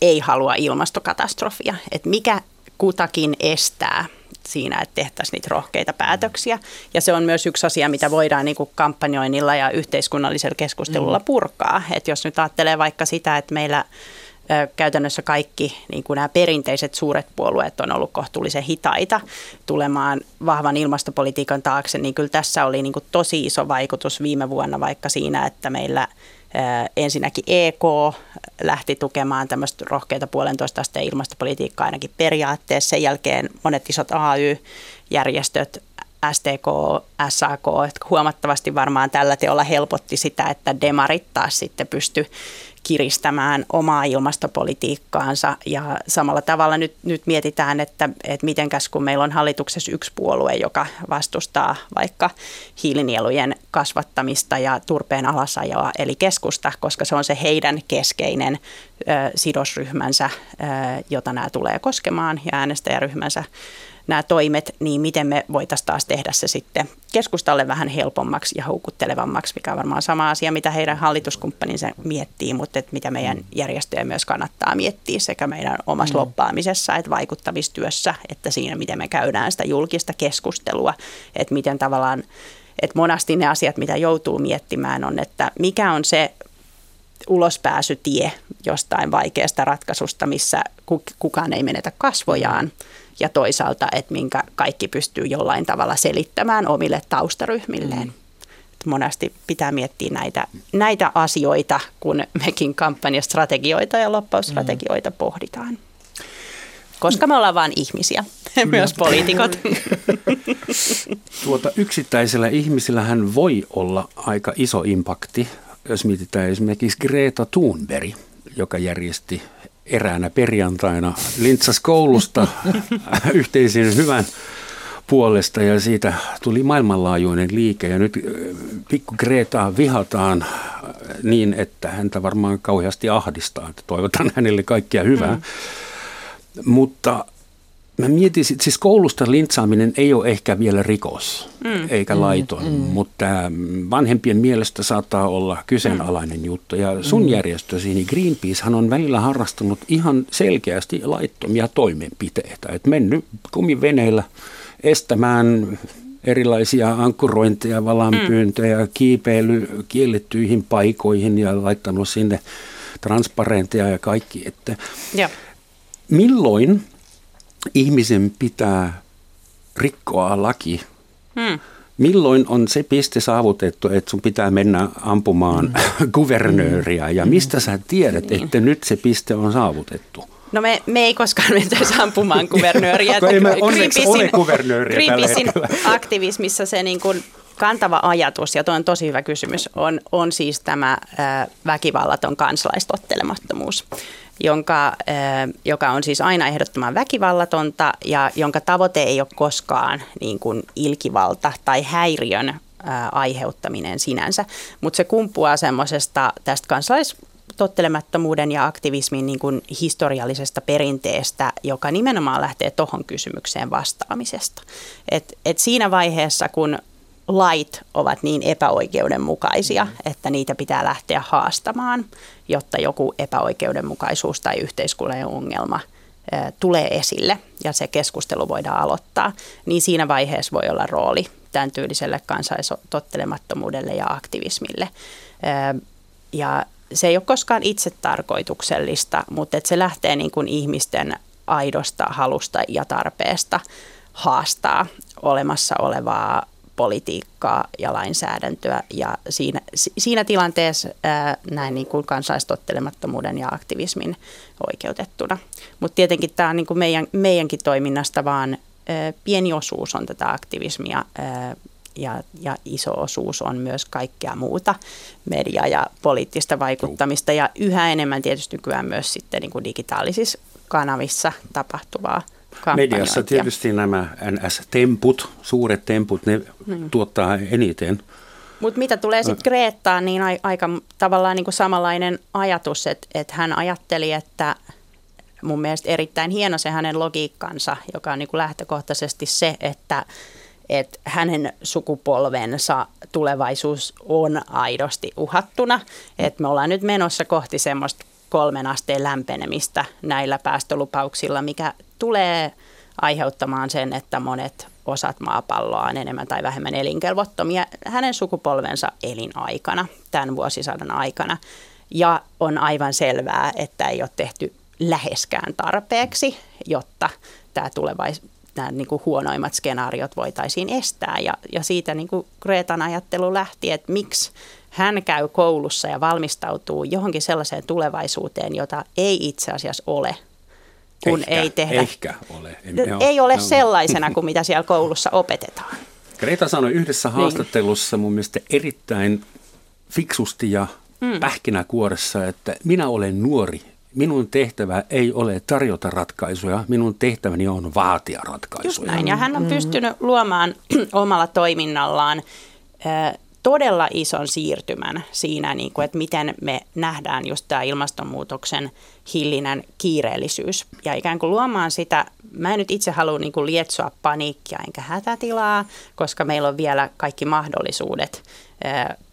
ei halua ilmastokatastrofia, että mikä kutakin estää siinä, että tehtäisiin niitä rohkeita päätöksiä. Ja se on myös yksi asia, mitä voidaan niin kuin kampanjoinnilla ja yhteiskunnallisella keskustelulla mm. purkaa. Että jos nyt ajattelee vaikka sitä, että meillä käytännössä kaikki niin kuin nämä perinteiset suuret puolueet on ollut kohtuullisen hitaita tulemaan vahvan ilmastopolitiikan taakse, niin kyllä tässä oli niin kuin tosi iso vaikutus viime vuonna vaikka siinä, että meillä ensinnäkin EK lähti tukemaan tämmöistä rohkeita puolentoista asteen ilmastopolitiikkaa ainakin periaatteessa. Sen jälkeen monet isot AY-järjestöt, STK, SAK, huomattavasti varmaan tällä teolla helpotti sitä, että demarit taas sitten pysty kiristämään omaa ilmastopolitiikkaansa. Ja samalla tavalla nyt, nyt mietitään, että, että mitenkäs kun meillä on hallituksessa yksi puolue, joka vastustaa vaikka hiilinielujen kasvattamista ja turpeen alasajoa, eli keskusta, koska se on se heidän keskeinen ö, sidosryhmänsä, ö, jota nämä tulee koskemaan ja äänestäjäryhmänsä nämä toimet, niin miten me voitaisiin taas tehdä se sitten keskustalle vähän helpommaksi ja houkuttelevammaksi, mikä on varmaan sama asia, mitä heidän hallituskumppaninsa miettii, mutta että mitä meidän järjestöjä myös kannattaa miettiä sekä meidän omassa mm. loppaamisessa että vaikuttamistyössä, että siinä, miten me käydään sitä julkista keskustelua, että miten tavallaan, että monasti ne asiat, mitä joutuu miettimään on, että mikä on se ulospääsytie jostain vaikeasta ratkaisusta, missä kukaan ei menetä kasvojaan ja toisaalta, että minkä kaikki pystyy jollain tavalla selittämään omille taustaryhmilleen. Mm. Monesti pitää miettiä näitä, näitä asioita, kun mekin kampanjastrategioita ja loppausstrategioita mm. pohditaan. Koska me ollaan vain ihmisiä, <laughs> myös poliitikot. <laughs> Tuota, yksittäisellä ihmisillähän voi olla aika iso impakti, jos mietitään esimerkiksi Greta Thunberg, joka järjesti eräänä perjantaina lintsas koulusta <laughs> yhteisen hyvän puolesta ja siitä tuli maailmanlaajuinen liike ja nyt pikku Gretaa vihataan niin, että häntä varmaan kauheasti ahdistaa. Toivotan hänelle kaikkia hyvää. Mm. Mutta Mä mietin, siis koulusta lintsaaminen ei ole ehkä vielä rikos mm. eikä mm, laiton, mm. mutta vanhempien mielestä saattaa olla kyseenalainen mm. juttu. Ja sun mm. järjestösi, niin Greenpeacehan on välillä harrastanut ihan selkeästi laittomia toimenpiteitä. Et mennyt kumiveneillä estämään erilaisia ankkurointeja, valanpyyntöjä, mm. kiipeily kiellettyihin paikoihin ja laittanut sinne transparentteja ja kaikki. Että ja. Milloin ihmisen pitää rikkoa laki. Hmm. Milloin on se piste saavutettu, että sun pitää mennä ampumaan mm. kuvernööriä ja mistä sä tiedät, niin. että nyt se piste on saavutettu? No me, me ei koskaan mentäisi ampumaan <laughs> kuvernööriä. ei me onneksi ole kuvernööriä Greenpeacein <laughs> aktivismissa se niin kuin kantava ajatus, ja tuo on tosi hyvä kysymys, on, on siis tämä väkivallaton kansalaistottelemattomuus jonka, joka on siis aina ehdottoman väkivallatonta ja jonka tavoite ei ole koskaan niin kuin ilkivalta tai häiriön aiheuttaminen sinänsä, mutta se kumpuaa semmoisesta tästä kansalais tottelemattomuuden ja aktivismin niin kuin historiallisesta perinteestä, joka nimenomaan lähtee tuohon kysymykseen vastaamisesta. Et, et siinä vaiheessa, kun lait ovat niin epäoikeudenmukaisia, mm. että niitä pitää lähteä haastamaan, jotta joku epäoikeudenmukaisuus tai yhteiskunnallinen ongelma tulee esille ja se keskustelu voidaan aloittaa, niin siinä vaiheessa voi olla rooli tämän tyyliselle kansaistottelemattomuudelle ja aktivismille. Ja se ei ole koskaan itse tarkoituksellista, mutta se lähtee niin kuin ihmisten aidosta halusta ja tarpeesta haastaa olemassa olevaa politiikkaa ja lainsäädäntöä ja siinä, siinä tilanteessa ää, näin niin kuin kansalaistottelemattomuuden ja aktivismin oikeutettuna. Mutta tietenkin tämä on niin kuin meidän, meidänkin toiminnasta vaan ää, pieni osuus on tätä aktivismia ää, ja, ja iso osuus on myös kaikkea muuta media- ja poliittista vaikuttamista ja yhä enemmän tietysti nykyään myös sitten niin kuin digitaalisissa kanavissa tapahtuvaa Mediassa tietysti nämä NS-temput, suuret temput, ne mm. tuottaa eniten. Mutta mitä tulee sitten Greettaan, niin aika tavallaan niinku samanlainen ajatus, että et hän ajatteli, että mun mielestä erittäin hieno se hänen logiikkansa, joka on niinku lähtökohtaisesti se, että että hänen sukupolvensa tulevaisuus on aidosti uhattuna. Että me ollaan nyt menossa kohti semmoista kolmen asteen lämpenemistä näillä päästölupauksilla, mikä tulee aiheuttamaan sen, että monet osat maapalloa on enemmän tai vähemmän elinkelvottomia hänen sukupolvensa elinaikana, tämän vuosisadan aikana. Ja on aivan selvää, että ei ole tehty läheskään tarpeeksi, jotta tämä tulevais, nämä niin kuin huonoimmat skenaariot voitaisiin estää. Ja, ja siitä niin kuin Greetan ajattelu lähti, että miksi hän käy koulussa ja valmistautuu johonkin sellaiseen tulevaisuuteen, jota ei itse asiassa ole kun ehkä, ei tehdä. Ehkä ole. En, ei ole no. sellaisena kuin mitä siellä koulussa opetetaan. Greta sanoi yhdessä niin. haastattelussa mun mielestä erittäin fiksusti ja mm. pähkinäkuoressa, että minä olen nuori. Minun tehtävä ei ole tarjota ratkaisuja, minun tehtäväni on vaatia ratkaisuja. Just näin, ja hän on pystynyt luomaan <clears throat> omalla toiminnallaan todella ison siirtymän siinä, niin kuin, että miten me nähdään just tämä ilmastonmuutoksen hillinen kiireellisyys. Ja ikään kuin luomaan sitä, mä en nyt itse halua niin kuin lietsoa paniikkia enkä hätätilaa, koska meillä on vielä kaikki mahdollisuudet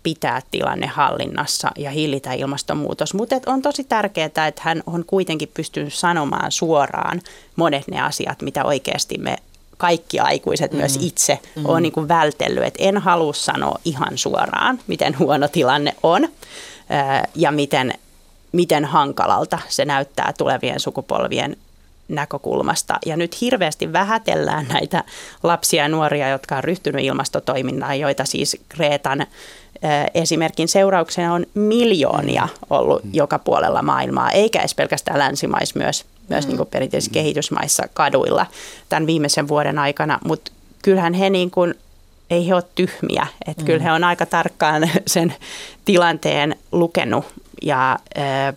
pitää tilanne hallinnassa ja hillitä ilmastonmuutos. Mutta on tosi tärkeää, että hän on kuitenkin pystynyt sanomaan suoraan monet ne asiat, mitä oikeasti me kaikki aikuiset, mm. myös itse, mm. on niin kuin vältellyt, että en halua sanoa ihan suoraan, miten huono tilanne on ja miten, miten hankalalta se näyttää tulevien sukupolvien näkökulmasta. Ja nyt hirveästi vähätellään näitä lapsia ja nuoria, jotka on ryhtynyt ilmastotoiminnaan, joita siis Greetan esimerkin seurauksena on miljoonia ollut mm. joka puolella maailmaa, eikä edes pelkästään länsimaissa, myös myös mm. niin perinteisissä mm. kehitysmaissa kaduilla tämän viimeisen vuoden aikana, mutta kyllähän he niin kuin, ei he ole tyhmiä, että mm. kyllä he on aika tarkkaan <laughs> sen tilanteen lukenut ja äh,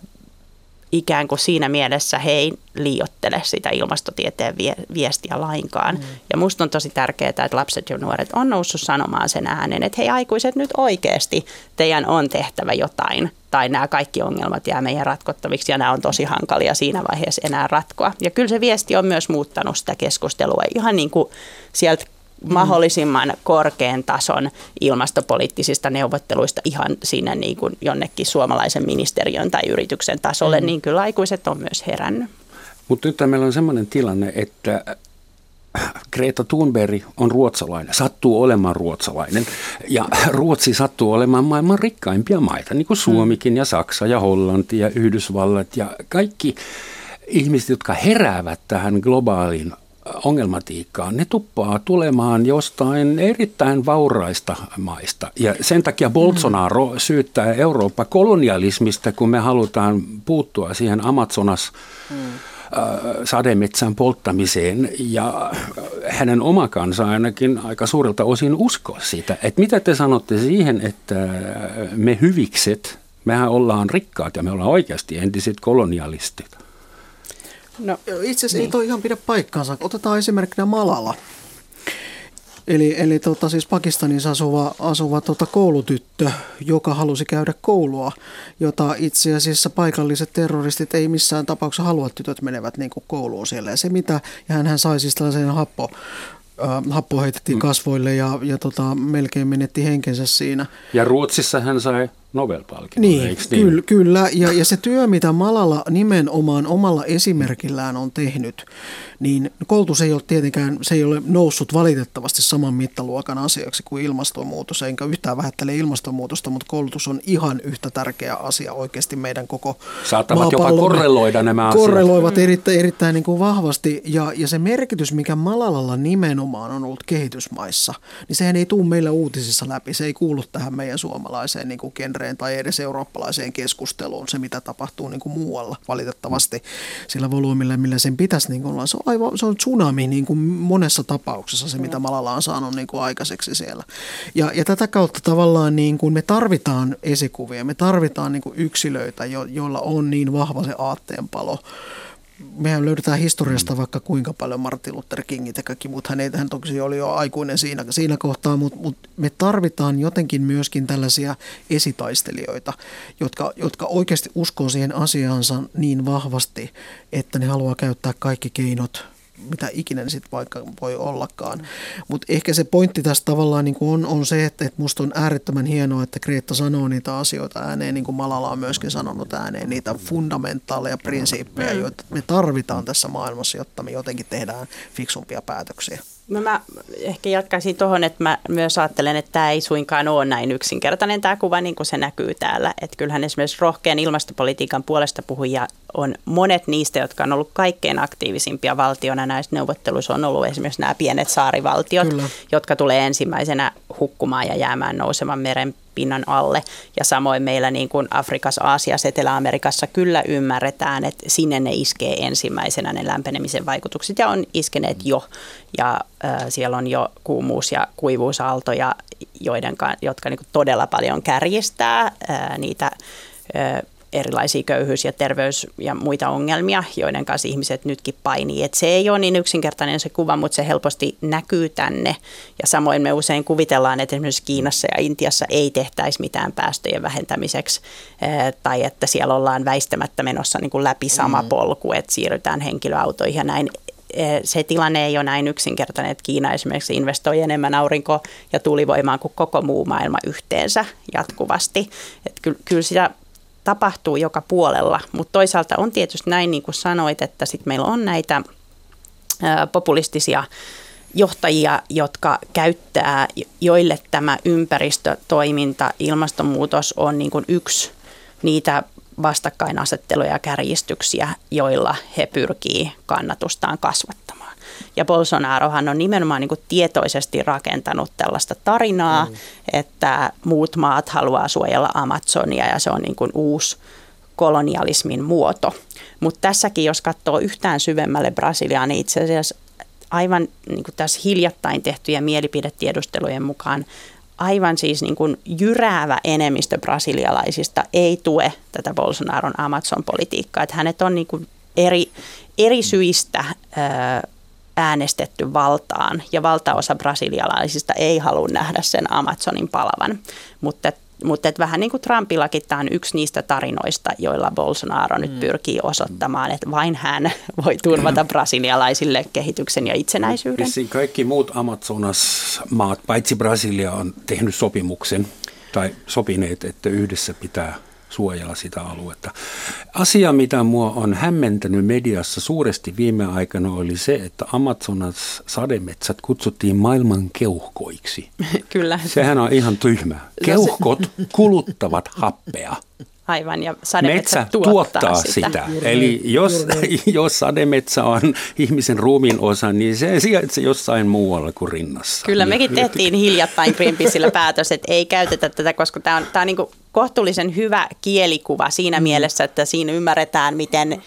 ikään kuin siinä mielessä he ei liiottele sitä ilmastotieteen viestiä lainkaan. Mm. Ja musta on tosi tärkeää, että lapset ja nuoret on noussut sanomaan sen äänen, että hei aikuiset nyt oikeasti teidän on tehtävä jotain tai nämä kaikki ongelmat jää meidän ratkottaviksi ja nämä on tosi hankalia siinä vaiheessa enää ratkoa. Ja kyllä se viesti on myös muuttanut sitä keskustelua ihan niin kuin sieltä mahdollisimman korkean tason ilmastopoliittisista neuvotteluista ihan sinne niin kuin jonnekin suomalaisen ministeriön tai yrityksen tasolle, mm. niin kyllä aikuiset on myös herännyt. Mutta nyt meillä on sellainen tilanne, että Greta Thunberg on ruotsalainen, sattuu olemaan ruotsalainen. Ja Ruotsi sattuu olemaan maailman rikkaimpia maita, niin kuin Suomikin ja Saksa ja Hollanti ja Yhdysvallat ja kaikki ihmiset, jotka heräävät tähän globaaliin ongelmatiikkaan, ne tuppaa tulemaan jostain erittäin vauraista maista. Ja sen takia Bolsonaro syyttää Eurooppa kolonialismista, kun me halutaan puuttua siihen Amazonas mm. sademetsän polttamiseen. Ja hänen oma kansa ainakin aika suurelta osin uskoo sitä. Että mitä te sanotte siihen, että me hyvikset, mehän ollaan rikkaat ja me ollaan oikeasti entiset kolonialistit. No, Itse asiassa niin. ei toi ihan pidä paikkaansa. Otetaan esimerkkinä Malala. Eli, eli tota, siis Pakistanissa asuva, asuva tota, koulutyttö, joka halusi käydä koulua, jota itse asiassa paikalliset terroristit ei missään tapauksessa halua, että tytöt menevät niin kuin kouluun siellä. Ja se mitä, ja hän, hän sai siis tällaisen happo, äh, happo heitettiin mm. kasvoille ja, ja tota, melkein menetti henkensä siinä. Ja Ruotsissa hän sai Nobel-palkinnon, niin, niin? Kyllä, kyllä. Ja, ja se työ, mitä Malala nimenomaan omalla esimerkillään on tehnyt, niin koulutus ei ole tietenkään, se ei ole noussut valitettavasti saman mittaluokan asiaksi kuin ilmastonmuutos, enkä yhtään vähättele ilmastonmuutosta, mutta koulutus on ihan yhtä tärkeä asia oikeasti meidän koko Saattavat jopa korreloida nämä asiat. Korreloivat erittäin, erittäin niin kuin vahvasti, ja, ja se merkitys, mikä Malalalla nimenomaan on ollut kehitysmaissa, niin sehän ei tule meillä uutisissa läpi, se ei kuulu tähän meidän suomalaiseen niin kuin genreen tai edes eurooppalaiseen keskusteluun, se mitä tapahtuu niin kuin muualla valitettavasti sillä volyymilla, millä sen pitäisi niin kuin olla. Se on aivan, se on tsunami niin kuin monessa tapauksessa se, mitä Malala on saanut niin kuin aikaiseksi siellä. Ja, ja tätä kautta tavallaan niin kuin me tarvitaan esikuvia, me tarvitaan niin kuin yksilöitä, jo, joilla on niin vahva se aatteenpalo mehän löydetään historiasta vaikka kuinka paljon Martin Luther Kingit ja kaikki muut. Hän, ei, hän toki oli jo aikuinen siinä, siinä kohtaa, mutta, mutta me tarvitaan jotenkin myöskin tällaisia esitaistelijoita, jotka, jotka oikeasti uskoo siihen asiaansa niin vahvasti, että ne haluaa käyttää kaikki keinot mitä ikinä sitten vaikka voi ollakaan. Mutta ehkä se pointti tässä tavallaan niin kuin on, on se, että, että musta on äärettömän hienoa, että Kreetta sanoo niitä asioita ääneen, niin kuin Malala on myöskin sanonut ääneen, niitä fundamentaaleja prinsiippejä, mm. joita me tarvitaan tässä maailmassa, jotta me jotenkin tehdään fiksumpia päätöksiä. No mä ehkä jatkaisin tuohon, että mä myös ajattelen, että tämä ei suinkaan ole näin yksinkertainen tämä kuva, niin kuin se näkyy täällä. Että kyllähän esimerkiksi rohkean ilmastopolitiikan puolesta puhuja on monet niistä, jotka on ollut kaikkein aktiivisimpia valtiona näissä neuvotteluissa, on ollut esimerkiksi nämä pienet saarivaltiot, Kyllä. jotka tulee ensimmäisenä hukkumaan ja jäämään nousevan meren pinnan alle. Ja samoin meillä niin kuin Afrikassa, Aasiassa, Etelä-Amerikassa kyllä ymmärretään, että sinne ne iskee ensimmäisenä ne lämpenemisen vaikutukset ja on iskeneet jo. Ja äh, siellä on jo kuumuus- ja kuivuusaaltoja, joiden, jotka niin kuin todella paljon kärjistää äh, niitä äh, erilaisia köyhyys- ja terveys- ja muita ongelmia, joiden kanssa ihmiset nytkin painii. Et se ei ole niin yksinkertainen se kuva, mutta se helposti näkyy tänne. Ja samoin me usein kuvitellaan, että esimerkiksi Kiinassa ja Intiassa ei tehtäisi mitään päästöjen vähentämiseksi eh, tai että siellä ollaan väistämättä menossa niin kuin läpi sama mm. polku, että siirrytään henkilöautoihin ja näin eh, se tilanne ei ole näin yksinkertainen, että Kiina esimerkiksi investoi enemmän aurinko- ja tuulivoimaan kuin koko muu maailma yhteensä jatkuvasti. Että kyllä, kyllä sitä tapahtuu joka puolella, mutta toisaalta on tietysti näin, niin kuin sanoit, että sit meillä on näitä populistisia johtajia, jotka käyttää, joille tämä ympäristötoiminta, ilmastonmuutos on niin kuin yksi niitä vastakkainasetteluja ja kärjistyksiä, joilla he pyrkii kannatustaan kasvattamaan. Ja Bolsonarohan on nimenomaan niin kuin tietoisesti rakentanut tällaista tarinaa, mm. että muut maat haluaa suojella Amazonia ja se on niin kuin uusi kolonialismin muoto. Mutta tässäkin, jos katsoo yhtään syvemmälle Brasiliaan, niin itse asiassa aivan niin kuin tässä hiljattain tehtyjen mielipidetiedustelujen mukaan aivan siis niin kuin jyräävä enemmistö brasilialaisista ei tue tätä Bolsonaron Amazon-politiikkaa. Että hänet on niin kuin eri, eri syistä äänestetty valtaan ja valtaosa brasilialaisista ei halua nähdä sen Amazonin palavan. Mutta mutta et vähän niin kuin Trumpillakin tämä on yksi niistä tarinoista, joilla Bolsonaro nyt mm. pyrkii osoittamaan, että vain hän <laughs> voi turvata brasilialaisille kehityksen ja itsenäisyyden. Vissiin kaikki muut Amazonas-maat, paitsi Brasilia, on tehnyt sopimuksen tai sopineet, että yhdessä pitää suojella sitä aluetta. Asia, mitä mua on hämmentänyt mediassa suuresti viime aikana, oli se, että Amazonas sademetsät kutsuttiin maailman keuhkoiksi. <laughs> Kyllä. Sehän on ihan tyhmä. Keuhkot kuluttavat happea. Aivan, ja sademetsä Metsä tuottaa, tuottaa sitä. sitä. Eli jos, <laughs> jos sademetsä on ihmisen ruumiin osa, niin se sijaitsee jossain muualla kuin rinnassa. Kyllä, mekin tehtiin hiljattain Greenpeaceillä päätös, että ei käytetä tätä, koska tämä on, tämä on niin kohtuullisen hyvä kielikuva siinä mm. mielessä, että siinä ymmärretään, miten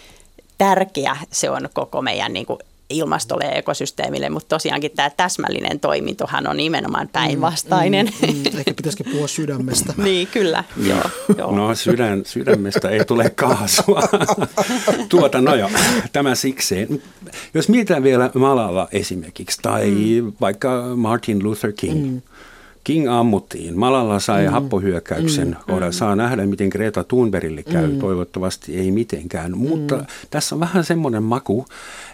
tärkeä se on koko meidän niin kuin ilmastolle ja ekosysteemille, mutta tosiaankin tämä täsmällinen toimintohan on nimenomaan mm, päinvastainen. Mm, mm, mm. Ehkä pitäisikin puhua sydämestä. <laughs> niin, kyllä. Joo, joo. No sydän, sydämestä ei tule kaasua. <laughs> tuota, no joo, tämä sikseen. Jos mietitään vielä Malala esimerkiksi tai mm. vaikka Martin Luther King. Mm King ammuttiin. Malalla sai mm. happohyökkäyksen mm. kohdalla. Saa nähdä, miten Greta Thunbergille käy. Mm. Toivottavasti ei mitenkään. Mutta mm. tässä on vähän semmoinen maku,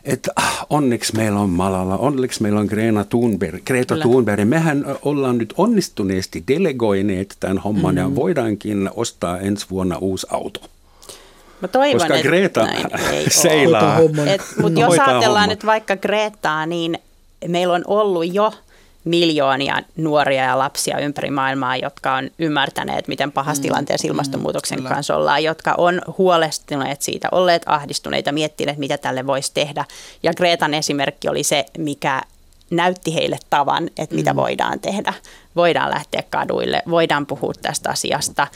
että ah, onneksi meillä on Malalla, onneksi meillä on Greta Thunberg. Greta Thunberg. Mehän ollaan nyt onnistuneesti delegoineet tämän homman mm. ja voidaankin ostaa ensi vuonna uusi auto. Mä toivon, Koska Greta <laughs> seilaa. Mutta jos ajatellaan homman. nyt vaikka Gretaa, niin meillä on ollut jo – miljoonia nuoria ja lapsia ympäri maailmaa, jotka on ymmärtäneet, miten pahassa mm. tilanteessa mm, ilmastonmuutoksen mm, kanssa ollaan, jotka on huolestuneet siitä, olleet ahdistuneita, miettineet, mitä tälle voisi tehdä. Ja Greetan esimerkki oli se, mikä näytti heille tavan, että mitä mm. voidaan tehdä. Voidaan lähteä kaduille, voidaan puhua tästä asiasta.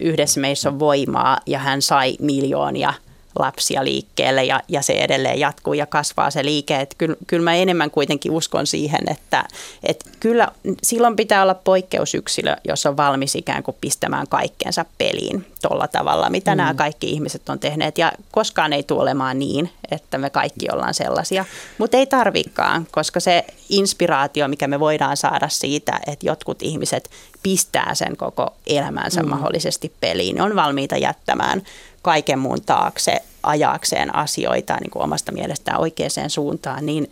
Yhdessä meissä on voimaa ja hän sai miljoonia lapsia liikkeelle ja, ja se edelleen jatkuu ja kasvaa se liike. Että kyllä, kyllä mä enemmän kuitenkin uskon siihen, että, että kyllä silloin pitää olla poikkeusyksilö, jos on valmis ikään kuin pistämään kaikkeensa peliin tuolla tavalla, mitä mm. nämä kaikki ihmiset on tehneet. Ja koskaan ei tule olemaan niin, että me kaikki ollaan sellaisia, mutta ei tarvikaan, koska se inspiraatio, mikä me voidaan saada siitä, että jotkut ihmiset pistää sen koko elämänsä mm. mahdollisesti peliin, on valmiita jättämään kaiken muun taakse ajaakseen asioita niin kuin omasta mielestään oikeaan suuntaan, niin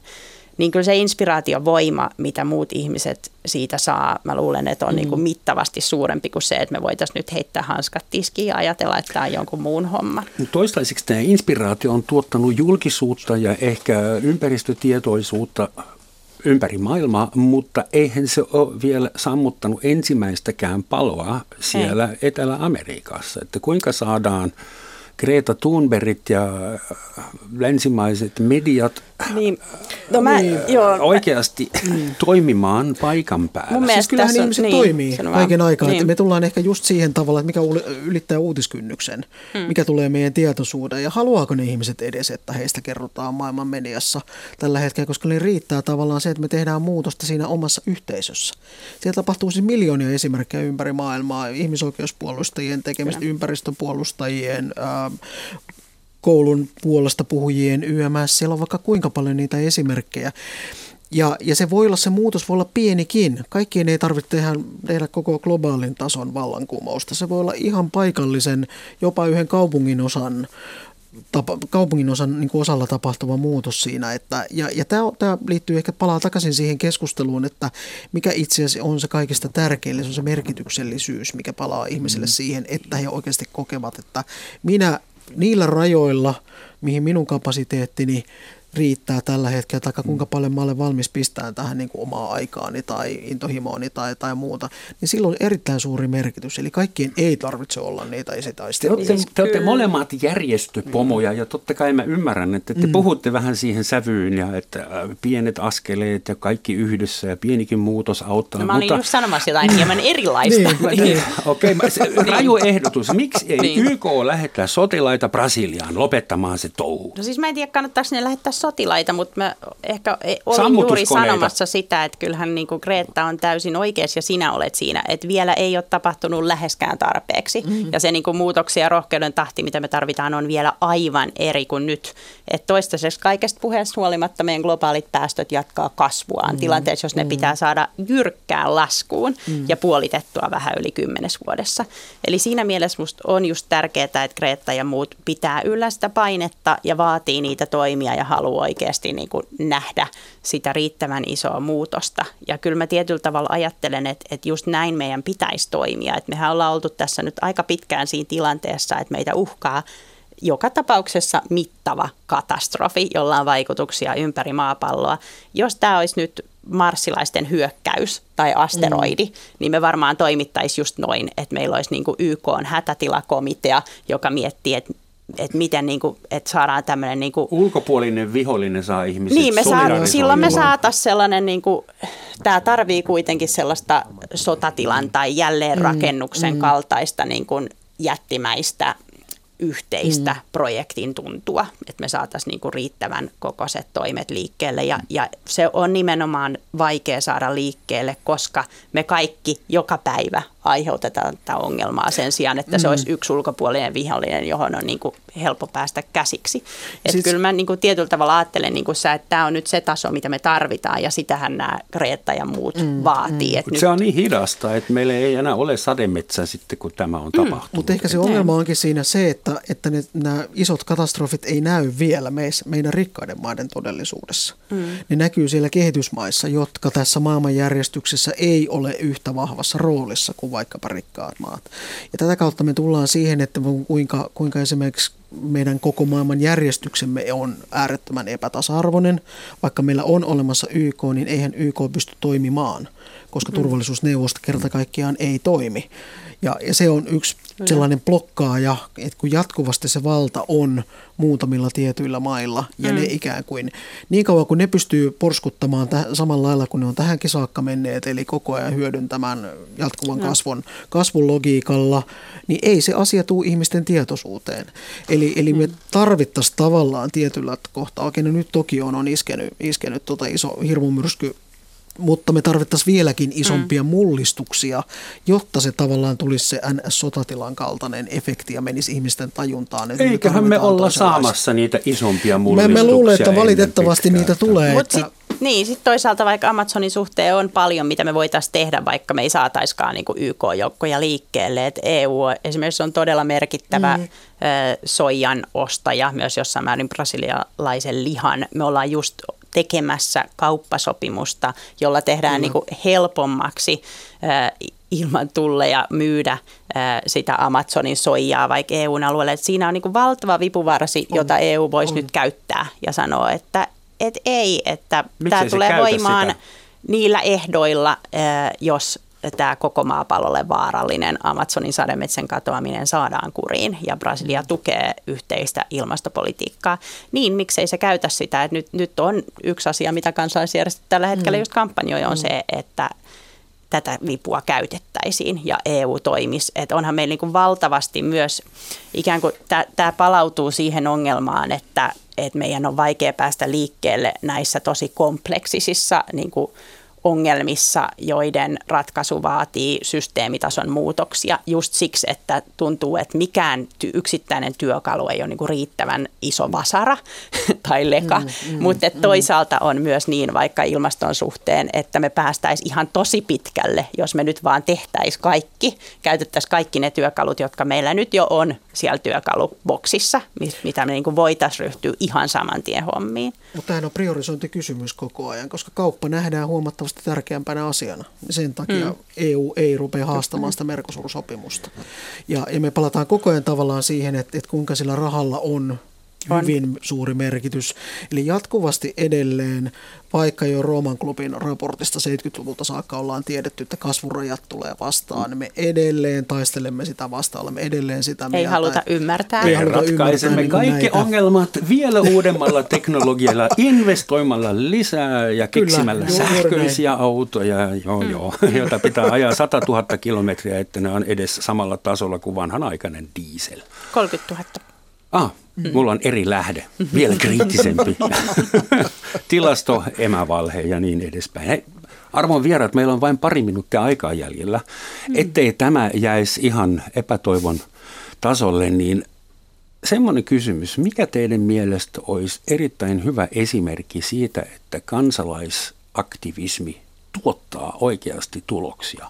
niin kyllä se inspiraatiovoima, mitä muut ihmiset siitä saa, mä luulen, että on mm. niin kuin mittavasti suurempi kuin se, että me voitaisiin nyt heittää hanskat tiskiin ja ajatella, että tämä on jonkun muun homma. Toistaiseksi tämä inspiraatio on tuottanut julkisuutta ja ehkä ympäristötietoisuutta ympäri maailmaa, mutta eihän se ole vielä sammuttanut ensimmäistäkään paloa siellä Ei. Etelä-Amerikassa. Että kuinka saadaan Greta Thunbergit ja länsimaiset mediat niin. No mä, niin, joo, oikeasti mä, mm. toimimaan paikan päällä. Mun siis kyllähän ihmiset niin, toimii kaiken aikaa. Niin. Että me tullaan ehkä just siihen tavalla, että mikä ylittää uutiskynnyksen, hmm. mikä tulee meidän tietoisuuden ja haluaako ne ihmiset edes, että heistä kerrotaan maailman mediassa tällä hetkellä, koska ne riittää tavallaan se, että me tehdään muutosta siinä omassa yhteisössä. Siellä tapahtuu siis miljoonia esimerkkejä ympäri maailmaa, ihmisoikeuspuolustajien tekemistä, Kyllä. ympäristöpuolustajien, koulun puolesta puhujien YMS, siellä on vaikka kuinka paljon niitä esimerkkejä. Ja, ja se voi olla, se muutos voi olla pienikin. Kaikkien ei tarvitse tehdä, tehdä koko globaalin tason vallankumousta. Se voi olla ihan paikallisen, jopa yhden kaupungin osan tapa, kaupungin osan niin kuin osalla tapahtuva muutos siinä. Että, ja ja tämä, liittyy ehkä palaa takaisin siihen keskusteluun, että mikä itse asiassa on se kaikista tärkein, se on se merkityksellisyys, mikä palaa ihmisille mm. siihen, että he oikeasti kokevat, että minä niillä rajoilla, mihin minun kapasiteettini riittää tällä hetkellä, tai kuinka paljon mä olen valmis pistämään tähän niin kuin omaa aikaani tai intohimooni tai, tai muuta, niin silloin on erittäin suuri merkitys. Eli kaikkien ei tarvitse olla niitä esitaistelijoita. Te, te olette molemmat järjestöpomoja ja totta kai mä ymmärrän, että te mm. puhutte vähän siihen sävyyn ja että äh, pienet askeleet ja kaikki yhdessä ja pienikin muutos auttaa. No, mä olin mutta... just sanomassa jotain <laughs> hieman erilaista. niin, niin. <laughs> Okei, okay, raju ehdotus. Miksi ei niin. YK lähettää sotilaita Brasiliaan lopettamaan se touhu? No siis mä en tiedä, kannattaako ne lähettää sotilaita, mutta mä ehkä e, olin juuri sanomassa sitä, että kyllähän niin kuin Greta on täysin oikeassa ja sinä olet siinä, että vielä ei ole tapahtunut läheskään tarpeeksi. Mm-hmm. Ja se niin kuin muutoksia ja rohkeuden tahti, mitä me tarvitaan, on vielä aivan eri kuin nyt. Että toistaiseksi kaikesta puheesta huolimatta meidän globaalit päästöt jatkaa kasvuaan mm-hmm. tilanteessa, jos ne mm-hmm. pitää saada jyrkkään laskuun mm-hmm. ja puolitettua vähän yli kymmenes vuodessa. Eli siinä mielessä musta on just tärkeää, että Greta ja muut pitää yllä sitä painetta ja vaatii niitä toimia ja haluaa haluaa oikeasti niin kuin nähdä sitä riittävän isoa muutosta. Ja kyllä mä tietyllä tavalla ajattelen, että, että just näin meidän pitäisi toimia. Että mehän ollaan oltu tässä nyt aika pitkään siinä tilanteessa, että meitä uhkaa joka tapauksessa mittava katastrofi, jolla on vaikutuksia ympäri maapalloa. Jos tämä olisi nyt marssilaisten hyökkäys tai asteroidi, mm. niin me varmaan toimittaisiin just noin, että meillä olisi niin YK hätätilakomitea, joka miettii, että että miten niin kuin, että saadaan tämmöinen... Niin kuin, Ulkopuolinen vihollinen saa ihmiset Niin, me saa, silloin me saataisiin sellainen, niin kuin, tämä tarvii kuitenkin sellaista sotatilan tai jälleenrakennuksen mm, mm. kaltaista niin kuin jättimäistä yhteistä mm. projektin tuntua, että me saataisiin niinku riittävän kokoiset toimet liikkeelle. Ja, ja se on nimenomaan vaikea saada liikkeelle, koska me kaikki joka päivä aiheutetaan tätä ongelmaa sen sijaan, että se mm. olisi yksi ulkopuolinen vihollinen, johon on niin kuin helppo päästä käsiksi. Että siis... kyllä mä niin kuin tietyllä tavalla ajattelen, niin kuin sä, että tämä on nyt se taso, mitä me tarvitaan ja sitähän nämä Kreetta ja muut mm. vaatii. Mm. Että se nyt... on niin hidasta, että meillä ei enää ole sademetsää sitten, kun tämä on mm. tapahtunut. Mutta ehkä se ongelma onkin siinä se, että, että ne, nämä isot katastrofit ei näy vielä meissä, meidän rikkaiden maiden todellisuudessa. Mm. Ne näkyy siellä kehitysmaissa, jotka tässä maailmanjärjestyksessä ei ole yhtä vahvassa roolissa kuin vaikkapa rikkaat maat. Ja tätä kautta me tullaan siihen, että kuinka, kuinka esimerkiksi meidän koko maailman järjestyksemme on äärettömän epätasa-arvoinen. Vaikka meillä on olemassa YK, niin eihän YK pysty toimimaan, koska mm. turvallisuusneuvosto kerta kaikkiaan ei toimi. Ja, ja se on yksi Kyllä. sellainen blokkaaja, että kun jatkuvasti se valta on muutamilla tietyillä mailla ja mm. ne ikään kuin, niin kauan kuin ne pystyy porskuttamaan täh, samalla lailla kuin ne on tähänkin saakka menneet, eli koko ajan hyödyntämään jatkuvan mm. kasvun, kasvun logiikalla, niin ei se asia tule ihmisten tietoisuuteen. Eli, eli me mm. tarvittaisiin tavallaan tietyllä kohtaa, okei no nyt toki on, on iskenyt, iskenyt tota iso hirmumyrsky mutta me tarvittaisiin vieläkin isompia mm. mullistuksia, jotta se tavallaan tulisi se NS-sotatilan kaltainen efekti ja menisi ihmisten tajuntaan. Eiköhän me, me olla saamassa niitä isompia mullistuksia. Me, me luulen, että valitettavasti niitä tulee. Mut että... sit, niin, sitten toisaalta vaikka Amazonin suhteen on paljon, mitä me voitaisiin tehdä, vaikka me ei saataiskaan niin YK-joukkoja liikkeelle. Et EU esimerkiksi on todella merkittävä mm. soijan ostaja, myös jossain määrin brasilialaisen lihan. Me ollaan just tekemässä kauppasopimusta, jolla tehdään mm. niin kuin helpommaksi äh, ilman tulleja myydä sitä Amazonin soijaa vaikka EUn alueelle. Et siinä on niin kuin valtava vipuvarsi, on, jota EU voisi on. nyt käyttää ja sanoa, että et ei, että tämä tulee voimaan sitä? niillä ehdoilla, jos tämä koko maapallolle vaarallinen Amazonin sademetsän katoaminen saadaan kuriin ja Brasilia tukee yhteistä ilmastopolitiikkaa, niin miksei se käytä sitä. Että nyt, nyt on yksi asia, mitä kansalaisjärjestöt tällä hetkellä mm. just kampanjoi, on mm. se, että tätä vipua käytettäisiin ja EU toimisi. Että onhan meillä niin valtavasti myös, ikään kuin tämä palautuu siihen ongelmaan, että, että meidän on vaikea päästä liikkeelle näissä tosi kompleksisissa niin kuin ongelmissa, joiden ratkaisu vaatii systeemitason muutoksia just siksi, että tuntuu, että mikään yksittäinen työkalu ei ole niin kuin riittävän iso vasara <laughs> tai leka, mm, mm, mutta mm. toisaalta on myös niin vaikka ilmaston suhteen, että me päästäisiin ihan tosi pitkälle, jos me nyt vaan tehtäisiin kaikki, käytettäisiin kaikki ne työkalut, jotka meillä nyt jo on siellä työkaluboksissa, mitä me niin voitaisiin ryhtyä ihan saman tien hommiin. Mutta tämähän on priorisointikysymys koko ajan, koska kauppa nähdään huomattavasti tärkeämpänä asiana. Sen takia mm. EU ei rupea haastamaan sitä Mercosur-sopimusta. Ja, ja me palataan koko ajan tavallaan siihen, että, että kuinka sillä rahalla on hyvin suuri merkitys. Eli jatkuvasti edelleen, vaikka jo Rooman klubin raportista 70-luvulta saakka ollaan tiedetty, että kasvurajat tulee vastaan, niin me edelleen taistelemme sitä vastaan, olemme edelleen sitä mieltä. Ei haluta ymmärtää. Ei haluta ratkaisemme niin kaikki näitä. ongelmat vielä uudemmalla teknologialla, <laughs> investoimalla lisää ja keksimällä Kyllä, sähköisiä autoja, joo, mm. joo, <laughs> joita pitää ajaa 100 000 kilometriä, että ne on edes samalla tasolla kuin vanhanaikainen diesel. 30 000. Ah, mulla on eri lähde, vielä kriittisempi. <laughs> Tilasto, emävalhe ja niin edespäin. Hei, arvon vieraat, meillä on vain pari minuuttia aikaa jäljellä. Ettei tämä jäisi ihan epätoivon tasolle, niin semmoinen kysymys, mikä teidän mielestä olisi erittäin hyvä esimerkki siitä, että kansalaisaktivismi tuottaa oikeasti tuloksia?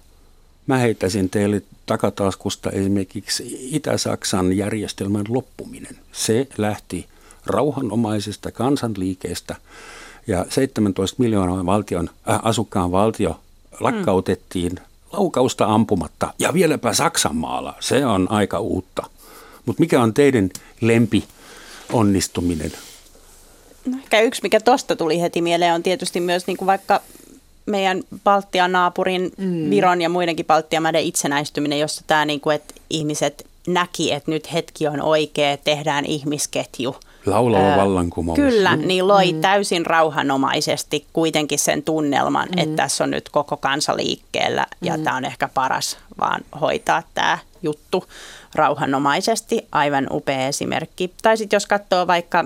Mä heittäisin teille takataskusta esimerkiksi Itä-Saksan järjestelmän loppuminen. Se lähti rauhanomaisesta kansanliikeestä ja 17 miljoonaa valtion, äh, asukkaan valtio lakkautettiin mm. laukausta ampumatta ja vieläpä Saksan maalla. Se on aika uutta. Mutta mikä on teidän lempi onnistuminen? No ehkä yksi, mikä tuosta tuli heti mieleen, on tietysti myös niin kuin vaikka meidän Baltian naapurin mm. Viron ja muidenkin Baltian maiden itsenäistyminen, jossa tämä, niin kuin, että ihmiset näki, että nyt hetki on oikea, tehdään ihmisketju. Laulava vallankumous. Kyllä, mm. niin loi mm. täysin rauhanomaisesti kuitenkin sen tunnelman, mm. että tässä on nyt koko kansa liikkeellä ja mm. tämä on ehkä paras vaan hoitaa tämä juttu rauhanomaisesti. Aivan upea esimerkki. Tai sitten jos katsoo vaikka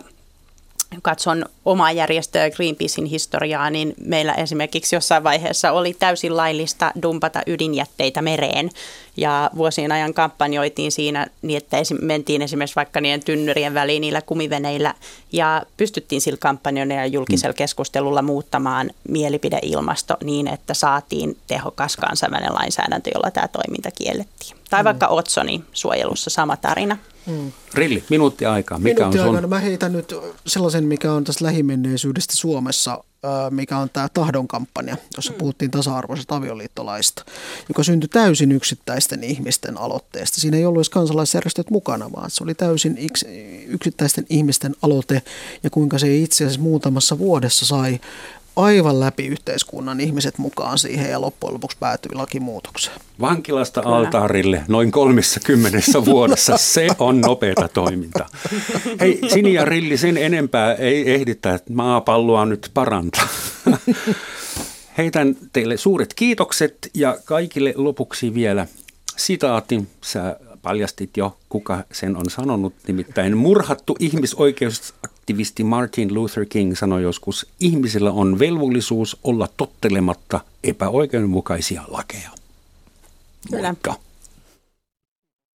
katson omaa järjestöä Greenpeacein historiaa, niin meillä esimerkiksi jossain vaiheessa oli täysin laillista dumpata ydinjätteitä mereen. Ja vuosien ajan kampanjoitiin siinä niin, että mentiin esimerkiksi vaikka niiden tynnyrien väliin niillä kumiveneillä ja pystyttiin sillä kampanjoilla ja julkisella mm. keskustelulla muuttamaan mielipideilmasto niin, että saatiin tehokas kansainvälinen lainsäädäntö, jolla tämä toiminta kiellettiin. Tai mm. vaikka Otsoni suojelussa sama tarina. Mm. Rilli, minuutti aikaa. Mikä minuutti on sun? Aikana mä heitän nyt sellaisen, mikä on tässä lähimenneisyydestä Suomessa, mikä on tämä tahdon kampanja, jossa mm. puhuttiin tasa-arvoisesta avioliittolaista, joka syntyi täysin yksittäisten ihmisten aloitteesta. Siinä ei ollut edes kansalaisjärjestöt mukana, vaan se oli täysin yksittäisten ihmisten aloite ja kuinka se itse asiassa muutamassa vuodessa sai aivan läpi yhteiskunnan ihmiset mukaan siihen ja loppujen lopuksi päätyi lakimuutokseen. Vankilasta Kyllä. altaarille noin kolmessa kymmenessä vuodessa, <laughs> se on nopeata toimintaa. Hei Sini ja Rilli, sen enempää ei ehditä maapalloa nyt parantaa. <laughs> Heitän teille suuret kiitokset ja kaikille lopuksi vielä sitaatti. Sä paljastit jo, kuka sen on sanonut, nimittäin murhattu ihmisoikeus aktivisti Martin Luther King sanoi joskus, ihmisillä on velvollisuus olla tottelematta epäoikeudenmukaisia lakeja. Kyllä. Moikka.